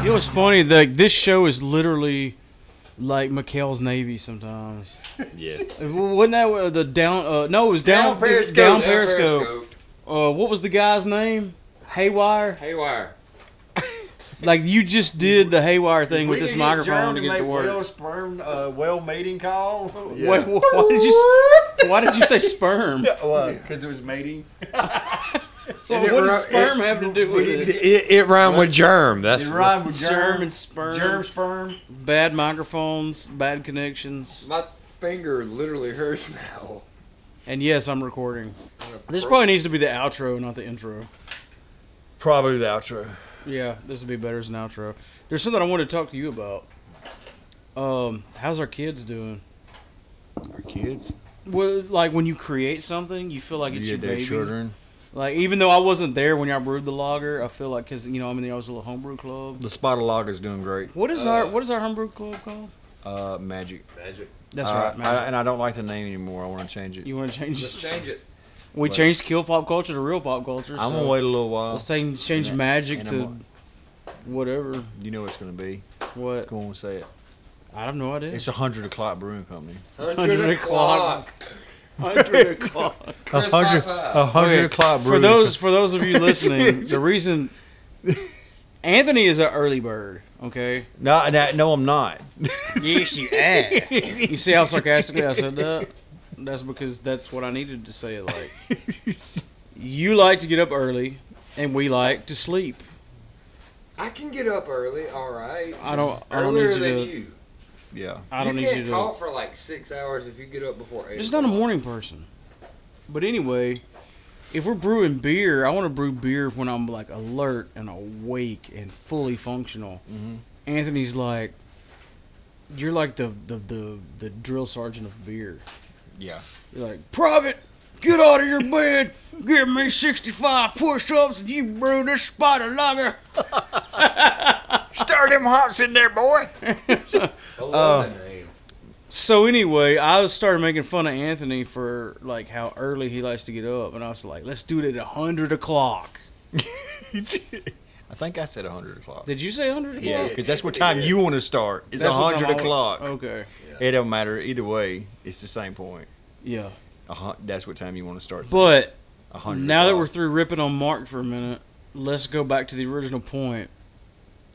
You know what's funny? Like this show is literally like McHale's Navy sometimes. Yeah. Wasn't that what the down? Uh, no, it was down. Down Periscope. Down Down Periscope. Uh, what was the guy's name? Haywire. Haywire. Like you just did the haywire thing with this microphone Jerome to get make to work. Well sperm, uh, well mating call. Wait, wh- why did you? Why did you say sperm? Well, because it was mating. What does ri- sperm it- have to do with it, it? it, it rhymed with germ. That's It what- rhymed with Germ germ. and sperm. Germ sperm. Bad microphones, bad connections. My finger literally hurts now. And yes, I'm recording. This probably needs to be the outro, not the intro. Probably the outro. Yeah, this would be better as an outro. There's something I want to talk to you about. Um, how's our kids doing? Our kids. Well, like when you create something, you feel like it's Yeah, your baby. children. Like even though I wasn't there when y'all brewed the lager, I feel like because you know I'm in the I was a little homebrew club. The Spotted is doing great. What is Uh, our what is our homebrew club called? Uh, Magic. Magic. That's Uh, right, I, man. and I don't like the name anymore. I want to change it. you want to change Let's it? change it. We changed kill pop culture to real pop culture. I'm so gonna wait a little while. Let's change change And I- magic and to I'm whatever. You know what it's gonna be. What? Go on and say it. I have no idea. It's a hundred o'clock brewing company. 100 o'clock. Hundred o'clock. A hundred, high a hundred Okay, o'clock for those for those of you listening, the reason Anthony is an early bird. Okay. no, no, no, I'm not. Yes, you are. you see how sarcastically I said that? That's because that's what I needed to say it like. You like to get up early, and we like to sleep. I can get up early, all right. I don't- Just I don't earlier need you than to- you. Yeah. I don't you need can't you to. talk for like six hours if you get up before eight. Just not a morning person. But anyway, if we're brewing beer, I want to brew beer when I'm like alert and awake and fully functional. Mhm. Anthony's like, you're like the, the the the drill sergeant of beer. Yeah. You're like, Private, get out of your bed, give me 65 push-ups, and you brew this spider lager. Stir them hops in there, boy. I love uh, the name. So anyway, I was started making fun of Anthony for like how early he likes to get up, and I was like, let's do it at hundred o'clock. I think I said a hundred o'clock. Did you say hundred? o'clock? Yeah, because that's what time you want to start. It's a That's hundred o'clock. Okay. It don't matter either way. It's the same point. Yeah. A hun- that's what time you want to start. But now that we're through ripping on Mark for a minute, let's go back to the original point.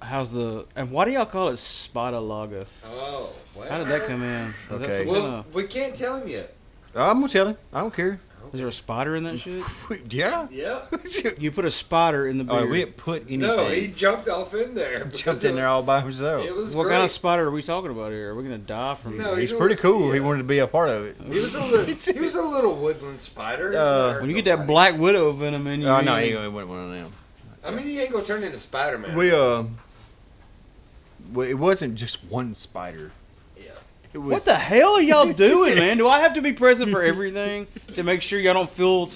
How's the and why do y'all call it Spider Lager? Oh, well. How did that come in? Is Okay. some Well, we can't tell him yet. I'm gonna tell him. I don't care. Is there a spider in that shit? Yeah. Yeah. You put a spider in the beer. Oh, we didn't put anything. No, he jumped off in there. jumped it in there all by himself. It was what great. kind of spider are we talking about here? Are we gonna die from? No, He's he's pretty little- cool. He wanted to be a part of it. He was a little. he was a little woodland spider. Uh, when you get that black widow venom in you, Oh no, you- he wasn't one of them. I mean, you ain't gonna turn into Spider Man. We uh, well, it wasn't just one spider. Yeah. It was What the hell are y'all doing, man? Do I have to be present for everything to make sure y'all don't feel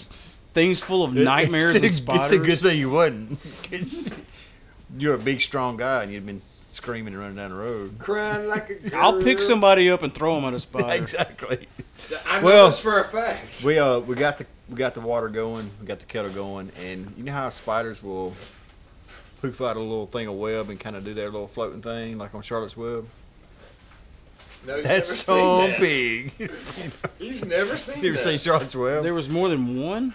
things full of nightmares it's a, and spiders? It's a good thing you wasn't. 'Cause you're a big, strong guy, and you'd been screaming and running down the road. Crying like a girl. I'll pick somebody up and throw them at a spider. exactly. I know Well- this for a fact. We uh, we got the we got the water going. We got the kettle going, and you know how spiders will poof out a little thing of web and kind of do their little floating thing, like on Charlotte's Web. No, he's That's never so seen that. big. He's never seen you ever that. seen Charlotte's Web? There was more than one.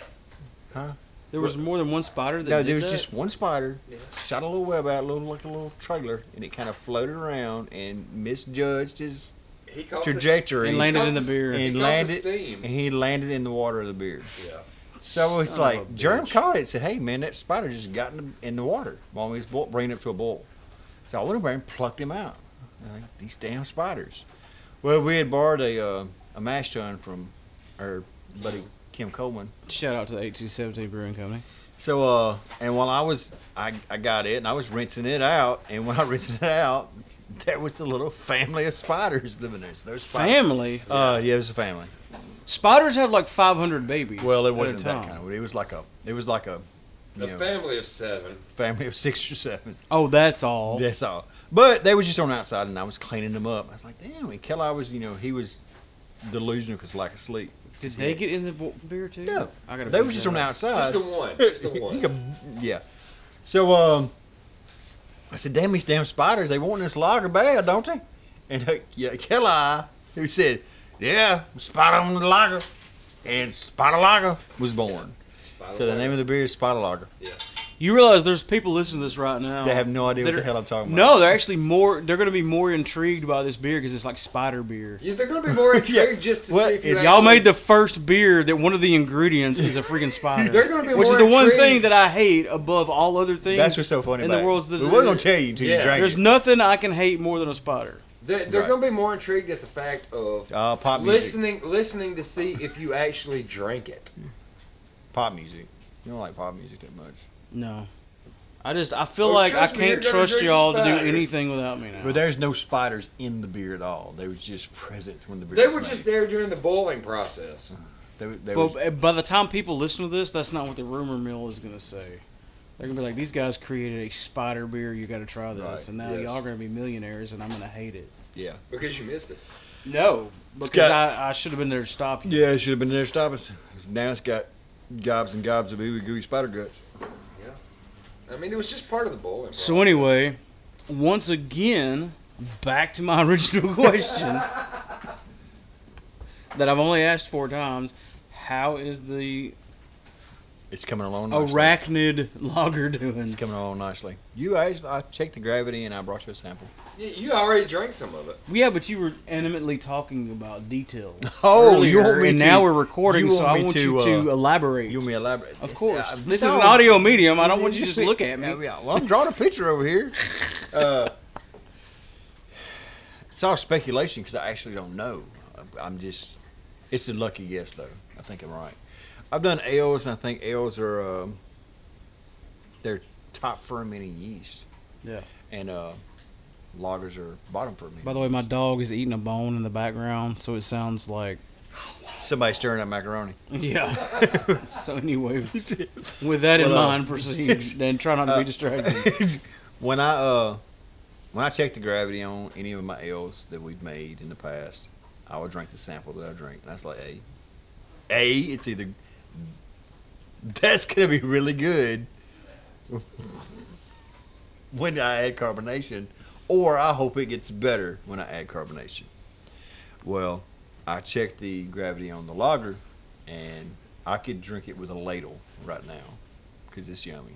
Huh? There was more than one spider that no, did there was that? just one spider. Shot a little web out, a little like a little trailer, and it kind of floated around and misjudged his he caught trajectory And The, landed in the caught beer. He and landed steam. and he landed in the water of the beer. Yeah. So it's Son of like Germ bitch. caught it. Said, "Hey man, that spider just got in the, in the water while he was bo- bringing it up to a boil." So I went over there and plucked him out. Like, These damn spiders. Well, we had borrowed a uh, a mash tun from our buddy Kim Coleman. Shout out to the 1817 Brewing Company. So uh, and while I was I, I got it and I was rinsing it out, and when I rinsed it out, there was a little family of spiders living there. So there's spiders. Family. Uh, yeah, it was a family. Spiders have like 500 babies. Well, it wasn't that time. kind of. It was like a. It was like a. A know, family of seven. family of six or seven. Oh, that's all. That's all. But they was just on outside, and I was cleaning them up. I was like, damn. And Kelly was, you know, he was delusional because lack of sleep. Did they get in the beer too? No, I gotta. they pick was just that on up. outside. Just the one. Just the You one. yeah. So um, I said, damn these damn spiders. They want this lager bad, don't they? And uh, yeah, Kelly, who said, yeah, spider on the lager, and spider lager was born. Spider So the name of the beer is Spider Lager. Yeah. You realize there's people listening to this right now. They have no idea what the hell I'm talking about. No, they're actually more. They're going to be more intrigued by this beer because it's like spider beer. Yeah, they're going to be more intrigued just to Well, see if you it's- Y'all actually- made the first beer that one of the ingredients is a freaking spider. They're gonna be which more is the one intrigued. thing that I hate above all other things. That's what's so funny in about the world's it. the, We wasn't gonna tell you until Yeah. you drank There's it. nothing I can hate more than a spider. They're, they're Right. going to be more intrigued at the fact of Uh, pop music. listening, listening to see if you actually drink it. Pop music. You don't like pop music that much. No, I just I feel Oh, like I me, can't you're trust y'all to do anything without me now. But there's no spiders in the beer at all. They were just present when the beer They was were made. just there during the boiling process. They, they But was- uh, by the time people listen to this, that's not what the rumor mill is going to say. They're going to be like, these guys created a spider beer. You got to try this. Right, And now yes. y'all are going to be millionaires, and I'm going to hate it. yeah. Because you missed it. No, because got- I, I should have been there to stop you. Yeah, it should have been there to stop us. Now it's got gobs and gobs of ooey gooey spider guts. I mean, it was just part of the bowling process. So anyway, once again, back to my original question that I've only asked four times. How is the It's coming along nicely. arachnid lager doing? It's coming along nicely. You, I, I checked the gravity and I brought you a sample. You- you already drank some of it. Yeah, but you were intimately talking about details. Oh, you want me and to- now we're recording, so I want to, you uh, to elaborate. You want me to elaborate? Of course. uh, this is an audio medium. I don't want you to just look at me. Yeah, yeah. Well, I'm drawing a picture over here. Uh, it's all speculation because I actually don't know. I'm just. It's a lucky guess, though. I think I'm right. I've done ales, and I think ales are um, they're top fermenting yeast, Yeah. and uh, lagers are bottom for me. By the way, my dog is eating a bone in the background, so it sounds like somebody stirring up macaroni. yeah. so anyway, with that in Well, uh, mind, proceed and try not to be distracted. when I uh when I check the gravity on any of my ales that we've made in the past, I would drink the sample that I drink. And that's like a A, it's either that's gonna be really good when I add carbonation, or I hope it gets better when I add carbonation. Well, I checked the gravity on the lager, and I could drink it with a ladle right now because it's yummy.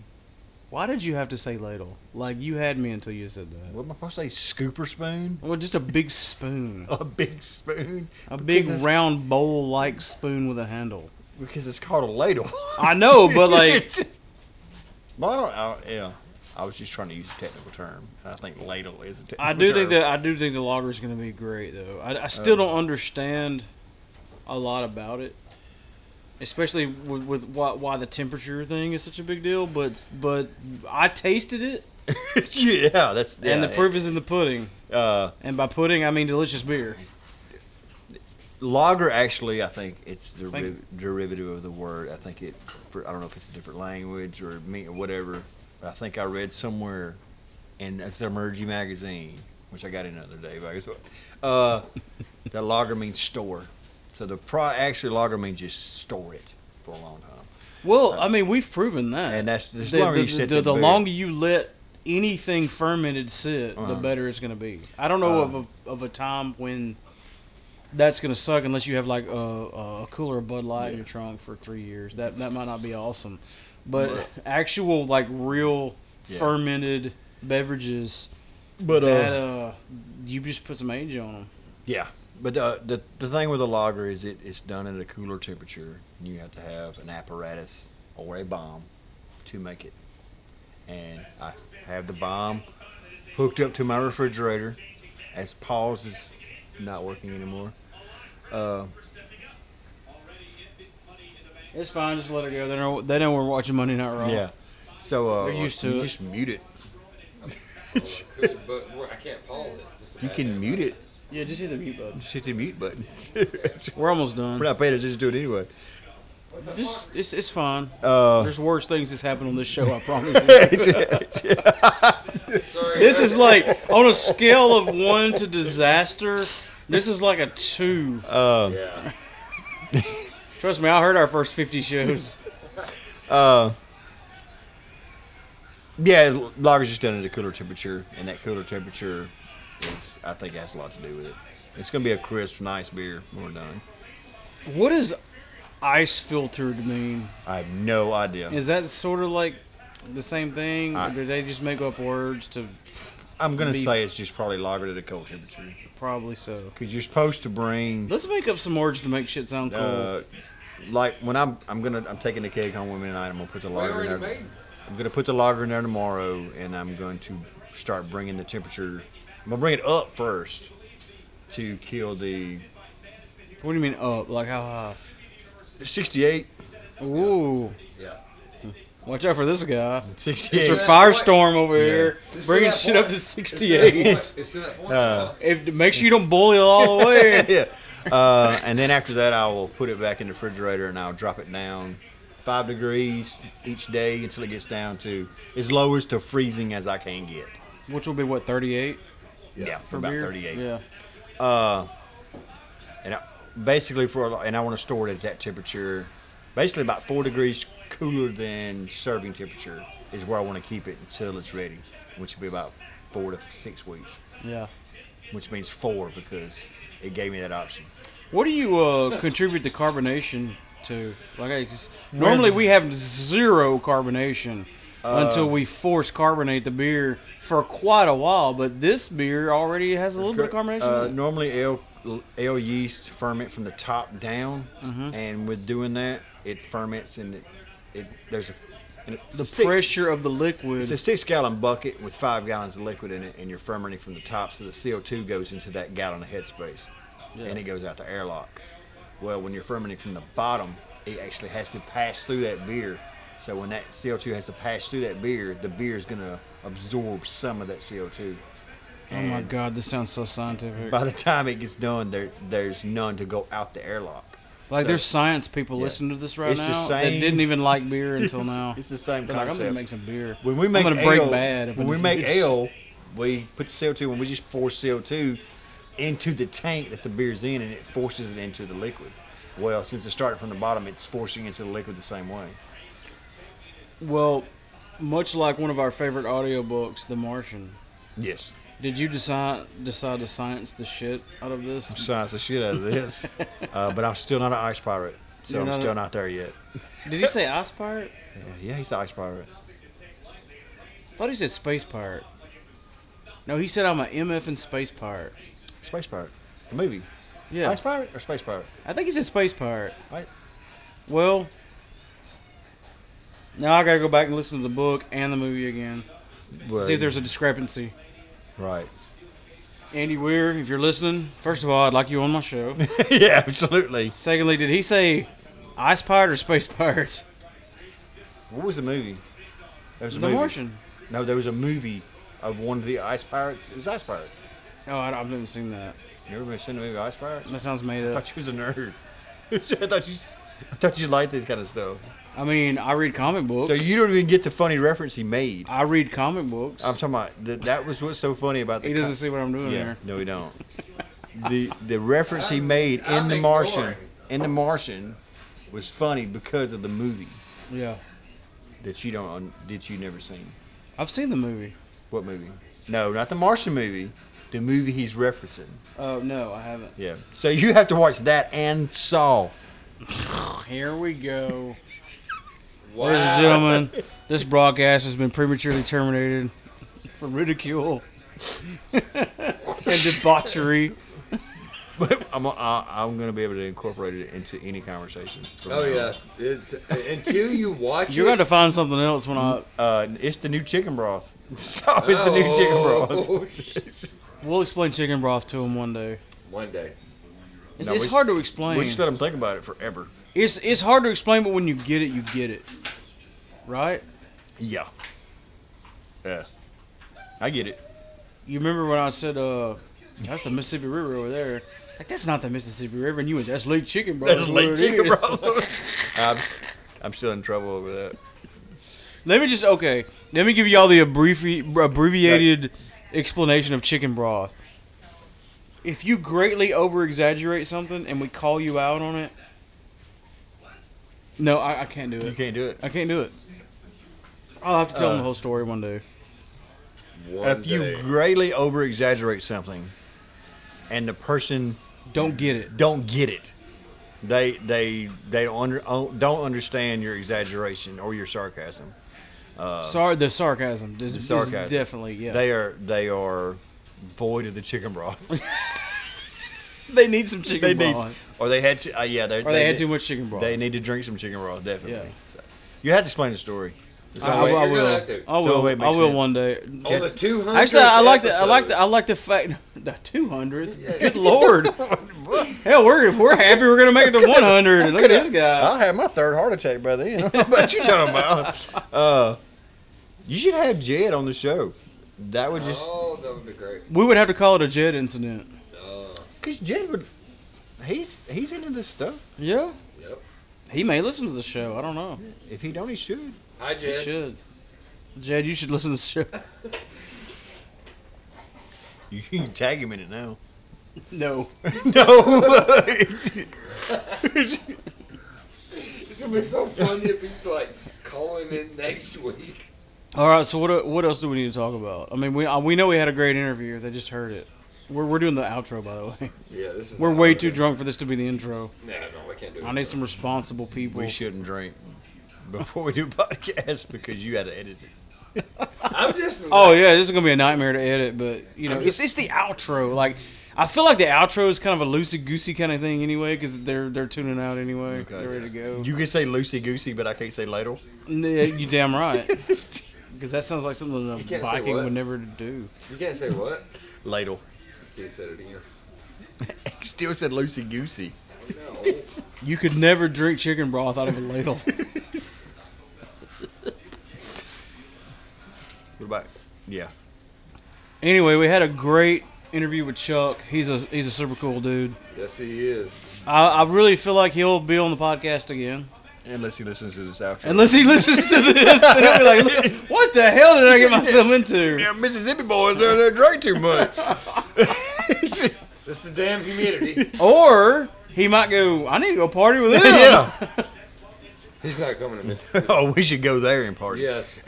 Why did you have to say ladle? Like you had me until you said that. What am I supposed to say? Scooper spoon? Well, just a big spoon, A big spoon? a big round bowl-like spoon with a handle. Because it's called a ladle. I know, but like, well, I don't, I, yeah. I was just trying to use a technical term. And I think ladle is a technical I do think term. that I do think the lager is going to be great, though. I, I still don't understand a lot about it, especially with, with why, why the temperature thing is such a big deal. But but I tasted it, yeah, that's and the yeah, proof is in the pudding. Uh, And by pudding, I mean delicious beer. lager actually, I think it's the Thank- derivative of the word. I think it. I don't know if it's a different language or me or whatever. But I think I read somewhere in it's the Zymurgy magazine, which I got in the other day. But I guess, uh, that lager means store. So the pro actually lager means just store it for a long time. Well, I mean we've proven that, And that's- the, the, the, the the longer you let anything fermented sit, the Uh-huh. better it's going to be. I don't know Uh. of a of a time when that's going to suck unless you have like a, a cooler of Bud Light in your trunk for three years. That that might not be awesome, but But- actual like real Yeah. fermented beverages But that uh you just put some age on them. Yeah, but uh, the the thing with a lager is it, it's done at a cooler temperature. and You have to have an apparatus or a bomb to make it. And I have the bomb hooked up to my refrigerator, as Paul's is not working anymore. It's fine, just let it go. They know they know we're watching Monday Night Raw. yeah, so uh, They're used to you it. just mute it. Could, but I can't pause it. Just You can mute it. yeah, just hit the mute button. Just hit the mute button. We're almost done. We're not paying attention to just do it anyway. This it's it's fine. Uh, There's worse things that's happened on this show. I promise. you. Sorry. this is like on a scale of one to disaster. This is like a two. um, Trust me, I heard our first 50 shows. Uh, yeah, lager's just done at a cooler temperature, and that cooler temperature is, I think, has a lot to do with it. It's gonna be a crisp, nice beer when we're done. What does ice filtered mean? I have no idea. Is that sort of like the same thing, I- or did they just make up words to I'm gonna Be- say it's just probably lagered at a cold temperature probably so? because you're supposed to bring Let's make up some words to make shit sound cool. uh, like when I'm I'm gonna I'm taking the keg home with me tonight. I'm gonna put the lager in there. I'm gonna put the lager in there tomorrow, and I'm going to start bringing the temperature. I'm gonna bring it up first to kill the what do you mean up? Like how high? 68. Ooh. Yeah. Watch out for this guy. 68. Mr. Firestorm over here, It's bringing to that shit up point. to It's to that 68. point. It's to that point. Uh, If make sure you don't boil it all the way. yeah. Uh, and then after that, I will put it back in the refrigerator and I'll drop it down five degrees each day until it gets down to as low as to freezing as I can get. Which will be what 38 Yeah, for about beer. 38. Yeah. Uh, and I, basically for and I want to store it at that temperature, basically about four degrees cooler than serving temperature is where I want to keep it until it's ready, which will be about four to six weeks, Yeah. Which means four because it gave me that option. What do you uh, contribute the carbonation to? Like, normally we have zero carbonation Uh, until we force carbonate the beer for quite a while. But this beer already has a little bit of carbonation. Uh, normally, ale, ale yeast ferment from the top down, Mm-hmm. and with doing that, it ferments and it, it there's a and the six- pressure of the liquid. It's a six gallon bucket with five gallons of liquid in it, and you're fermenting from the top, so the CO2 goes into that gallon of headspace, and it goes out the airlock. Well, when you're fermenting from the bottom, it actually has to pass through that beer. So when that CO2 has to pass through that beer, the beer is going to absorb some of that CO2. oh my god, this sounds so scientific. By the time it gets done, there there's none to go out the airlock. Like So there's science people yeah. listening to this right It's the now that didn't even like beer until It's- now. it's the same They're like, I'm gonna make some beer. When we make I'm gonna break bad. when we make ale, we put the CO2 when we just force CO2 into the tank that the beer's in, and it forces it into the liquid. Well, since it started from the bottom, it's forcing into the liquid the same way. Well, much like one of our favorite audiobooks, The Martian. Yes, Did you decide decide to science the shit out of this? science the shit out of this, uh, but I'm still not an ice pirate, so You're I'm not still a- not there yet. Did he say ice pirate? Yeah, yeah, he's the ice pirate. I thought he said space pirate. No, he said I'm an MF and space pirate. Space pirate, the movie. Yeah, Ice pirate or space pirate? I think he said space pirate. Right. Well, now I gotta go back and listen to the book and the movie again. Well, See if there's a discrepancy. Right. Andy Weir, if you're listening, first of all, I'd like you on my show. yeah, absolutely. Secondly, did he say ice pirate or space pirates? What was the movie? There was a The movie. Martian. No, there was a movie of one of the ice pirates. It was ice pirates. Oh, I, I've never seen that. You ever been seen the movie Ice Pirates? That sounds made up. I thought you was a nerd. I thought you, I thought you liked this kind of stuff. I mean, I read comic books. So you don't even get the funny reference he made. I read comic books. I'm talking about that. That was what's so funny about the. he doesn't co- see what I'm doing Yeah, there. no, he don't. the the reference he made in I'm the Martian ignoring. in the Martian was funny because of the movie Yeah, that you don't that you never seen. I've seen the movie. What movie? No, not the Martian movie. The movie he's referencing. Oh no, I haven't. Yeah. So you have to watch that and Saw. Here we go. Ladies and gentlemen, this broadcast has been prematurely terminated for ridicule and debauchery. But I'm I, I'm gonna be able to incorporate it into any conversation. Oh now yeah. It's, until you watch You're it. going to find something else when I. Uh, it's the new chicken broth. Saw is the new chicken broth. Oh, shit. We'll explain chicken broth to him one day. One day. It's, No, it's we- hard to explain. We just let them think about it forever. It's it's hard to explain, but when you get it, you get it. Right? Yeah. Yeah. I get it. You remember when I said, uh, that's the Mississippi River over there. Like, that's not the Mississippi River. And you went, that's Lake Chicken Broth. That's is late what it chicken is." broth. I'm, I'm still in trouble over that. Let me just, okay. Let me give you all the abbrevi- abbreviated explanation of chicken broth. If you greatly over exaggerate something and we call you out on it, no, I, I can't do it. You can't do it. I can't do it. I'll have to tell them Uh, the whole story one day. One If you greatly over exaggerate something, and the person Don't get it. don't get it, they they they don't under, oh, don't understand your exaggeration or your sarcasm. Sorry, the sarcasm. Is, The is sarcasm. definitely yeah. They are they are void of the chicken broth. They need some chicken they need, broth. Or they had, chi- uh, yeah, they or they, had too much chicken broth. They need to drink some chicken broth, definitely. Yeah. So, you have to explain the story. I, I, wait, I you're will. gonna have to. I will. it I will sense. one day. On the 200. Actually, I like the. I like the. I like the fact. The two hundredth. Good lord. Hell, we're we're happy we're gonna make it to one hundred. Look at this guy. I'll have my third heart attack by then. what you talking about? Uh, you should have Jed on the show. That would just Oh, that would be great. We would have to call it a Jed incident. because Jed would. He's he's into this stuff. Yeah. Yep. He may listen to the show. I don't know. If he don't, he should. Hi, Jed. He should. Jed, you should listen to the show. You can tag him in it now. No. no. It's gonna be so funny if he's like calling in next week. All right. So what what else do we need to talk about? I mean, we uh, we know we had a great interview. They just heard it. We're, we're doing the outro, by the way. Yeah, this is. We're way okay. too drunk for this to be the intro. No, no, we can't do it. I need some responsible people. we shouldn't drink before we do podcast because you had to edit it. I'm just. Oh yeah, this is gonna be a nightmare to edit, but you know, it's it's the outro. Like, I feel like the outro is kind of a loosey goosey kind of thing anyway, because they're they're tuning out anyway. Okay. They're ready to go. You can say loosey goosey, but I can't say ladle. Yeah, you damn right. Because that sounds like something a You can't say Viking would never do. You can't say what? Ladle. See, said it again. Still said loosey goosey. No. You could never drink chicken broth out of a ladle. What about? Yeah. anyway, we had a great interview with Chuck. He's a he's a super cool dude. yes, he is. I, I really feel like he'll be on the podcast again. Unless he listens to this outro. Unless he listens to this, and he'll be like, "What the hell did I get myself into?" yeah, Mississippi boys down there drink too much. This is the damn humidity. Or he might go, I need to go party with him. yeah. He's not coming to Mississippi. Oh, we should go there and party. yes.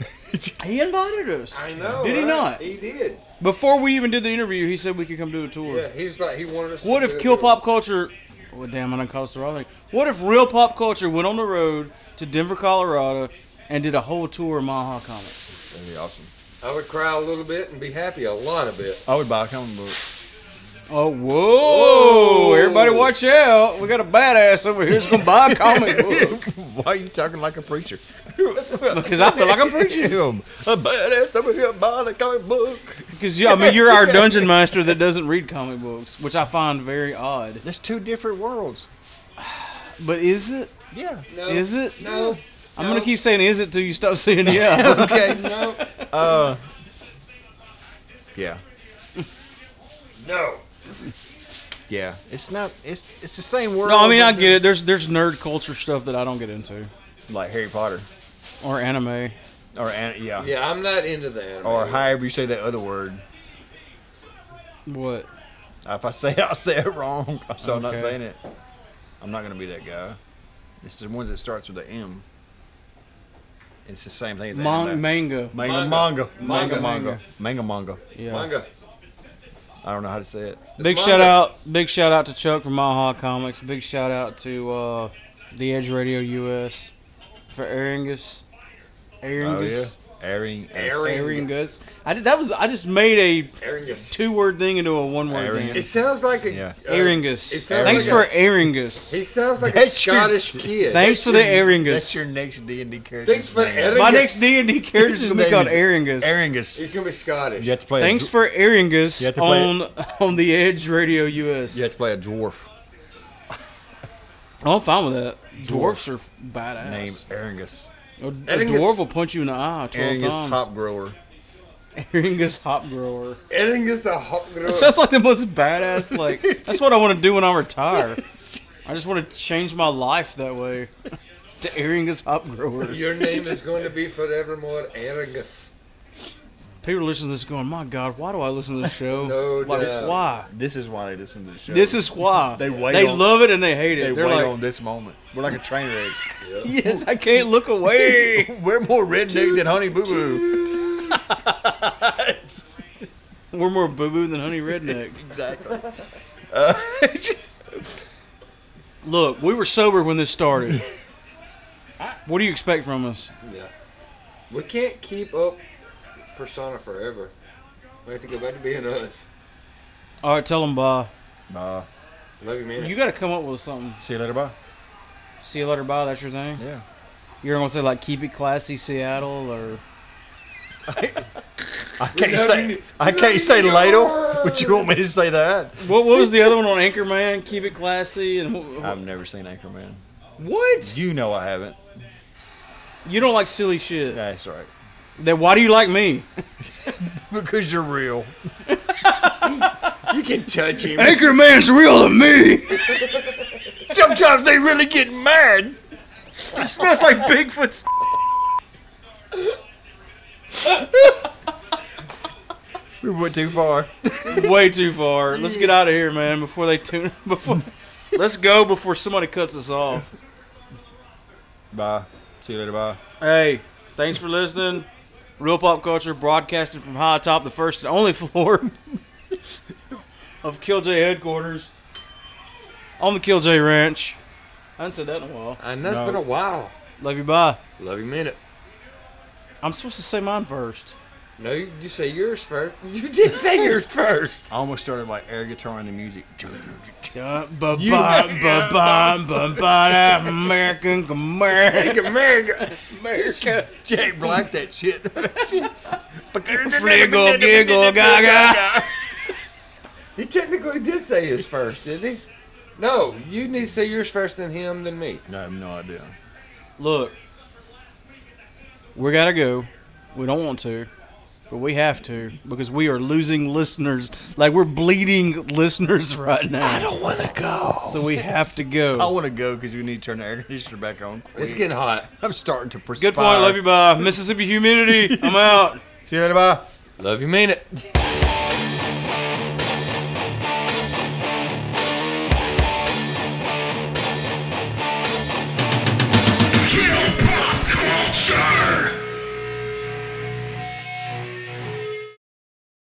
He invited us. I know. Did he right? not? He did. Before we even did the interview, he said we could come do a tour. Yeah, he was like, he wanted us. What to if do it. Kill Pop Culture? Well, damn, I done caused the wrong thing. What if Real Pop Culture went on the road to Denver, Colorado, and did a whole tour of Mile High Comics? That'd be awesome. I would cry a little bit and be happy a lot of it. I would buy a comic book. Oh, whoa! Everybody, watch out! We got a badass over here who's gonna buy a comic book Why are you talking like a preacher? because I feel like I'm preaching. Him. A badass over here buying a comic book. Because yeah, I mean, you're our dungeon master that doesn't read comic books, which I find very odd. There's two different worlds. But is it? Yeah. No. Is it? No. I'm no, gonna keep saying is it till you stop saying yeah. Okay. No. Uh. Yeah. No. Yeah. It's not. It's it's the same world. no, I mean I get it. There's there's nerd culture stuff that I don't get into, Like Harry Potter, or anime. Or an- yeah. Yeah, I'm not into the anime. or however you say that other word. What? If I say it, I'll say it wrong. So I'm not Okay. saying it. I'm not gonna be that guy. It's the one that starts with an M. It's the same thing as Mon- anime. manga. Manga, Manga. manga, Manga. manga, manga, manga, manga. Yeah. Manga. I don't know how to say it. Big It's shout manga. out, big shout out to Chuck from Mile High Comics. Big shout out to uh, the Edge Radio US for airing us, airing Oh yeah, us, airing, Airing. airing. I did that was I just made a Aringus. two word thing into a one word thing. It sounds like a. Yeah. uh, Airing it sounds Thanks like for a- airing. He sounds like a That's your- Scottish kid. Thanks for the airing That's your next D and D character. Thanks for name. airing My next D and D character is gonna be called is airing us. Airingus. He's gonna be Scottish. You have to play. Thanks a, for airing us You have to play on on the Edge Radio US. You have to play a dwarf I'm fine with that. Dwarfs are badass. Name Airingus. A, a dwarf will punch you in the eye twelve times. hop grower. Airingus hop grower. Aringus a hop grower. It sounds like the most badass. Like that's what I want to do when I retire. I just want to change my life that way. to Airingus hop grower. Your name is going to be forevermore Aringus. People are listening to this going, my God, why do I listen to this show? No like, doubt. Why? This is why they listen to the show. This is why. They wait They on- love it and they hate it. They They're wait like, on this moment. We're like a train wreck. yes, I can't look away. We're more redneck than Honey Boo Boo. We're more boo boo than Honey Redneck. Exactly. Uh, Look, we were sober when this started. What do you expect from us? Yeah. We can't keep up persona forever. We have to go back to being us. All right, tell them bye. Bye. Love you, man. You got to come up with something. See you later. Bye. See you later, bye. That's your thing. Yeah. You're gonna say like keep it classy, Seattle, or I can't say. I can't say ladle. But you want me to say that? what? What was the other one on Anchorman? Keep it classy and wh- I've never seen Anchorman. what? You know I haven't. You don't like silly shit. That's right. Then why do you like me? Because you're real. You can touch him. Anchorman's real to me. Sometimes they really get mad. It smells like Bigfoot's. We went too far. Way too far. Let's get out of here, man. Before they tune. Before. Let's go before somebody cuts us off. Bye. See you later. Bye. Hey, thanks for listening. Real Pop Culture broadcasting from high atop the first and only floor of Killj headquarters on the Killj Ranch. I haven't said that in a while. I know it's No. been a while. Love you, bye. Love you, minute. I'm supposed to say mine first. No, you, you say yours first. You did say yours first. I almost started like air guitar and the music. American American America. America. Jay Black that shit. Fliggle, giggle, gaga. He technically did say his first, didn't he? No, you need to say yours first, then him, then me. No, I have no idea. Look, we gotta go. We don't want to, but we have to because we are losing listeners. Like we're bleeding listeners right now. I don't want to go. So we have to go. I want to go because we need to turn the air conditioner back on. It's getting hot. I'm starting to perspire. Good point. Love you. Bye. Mississippi humidity. I'm out. See you later. Bye. Love you. Mean it.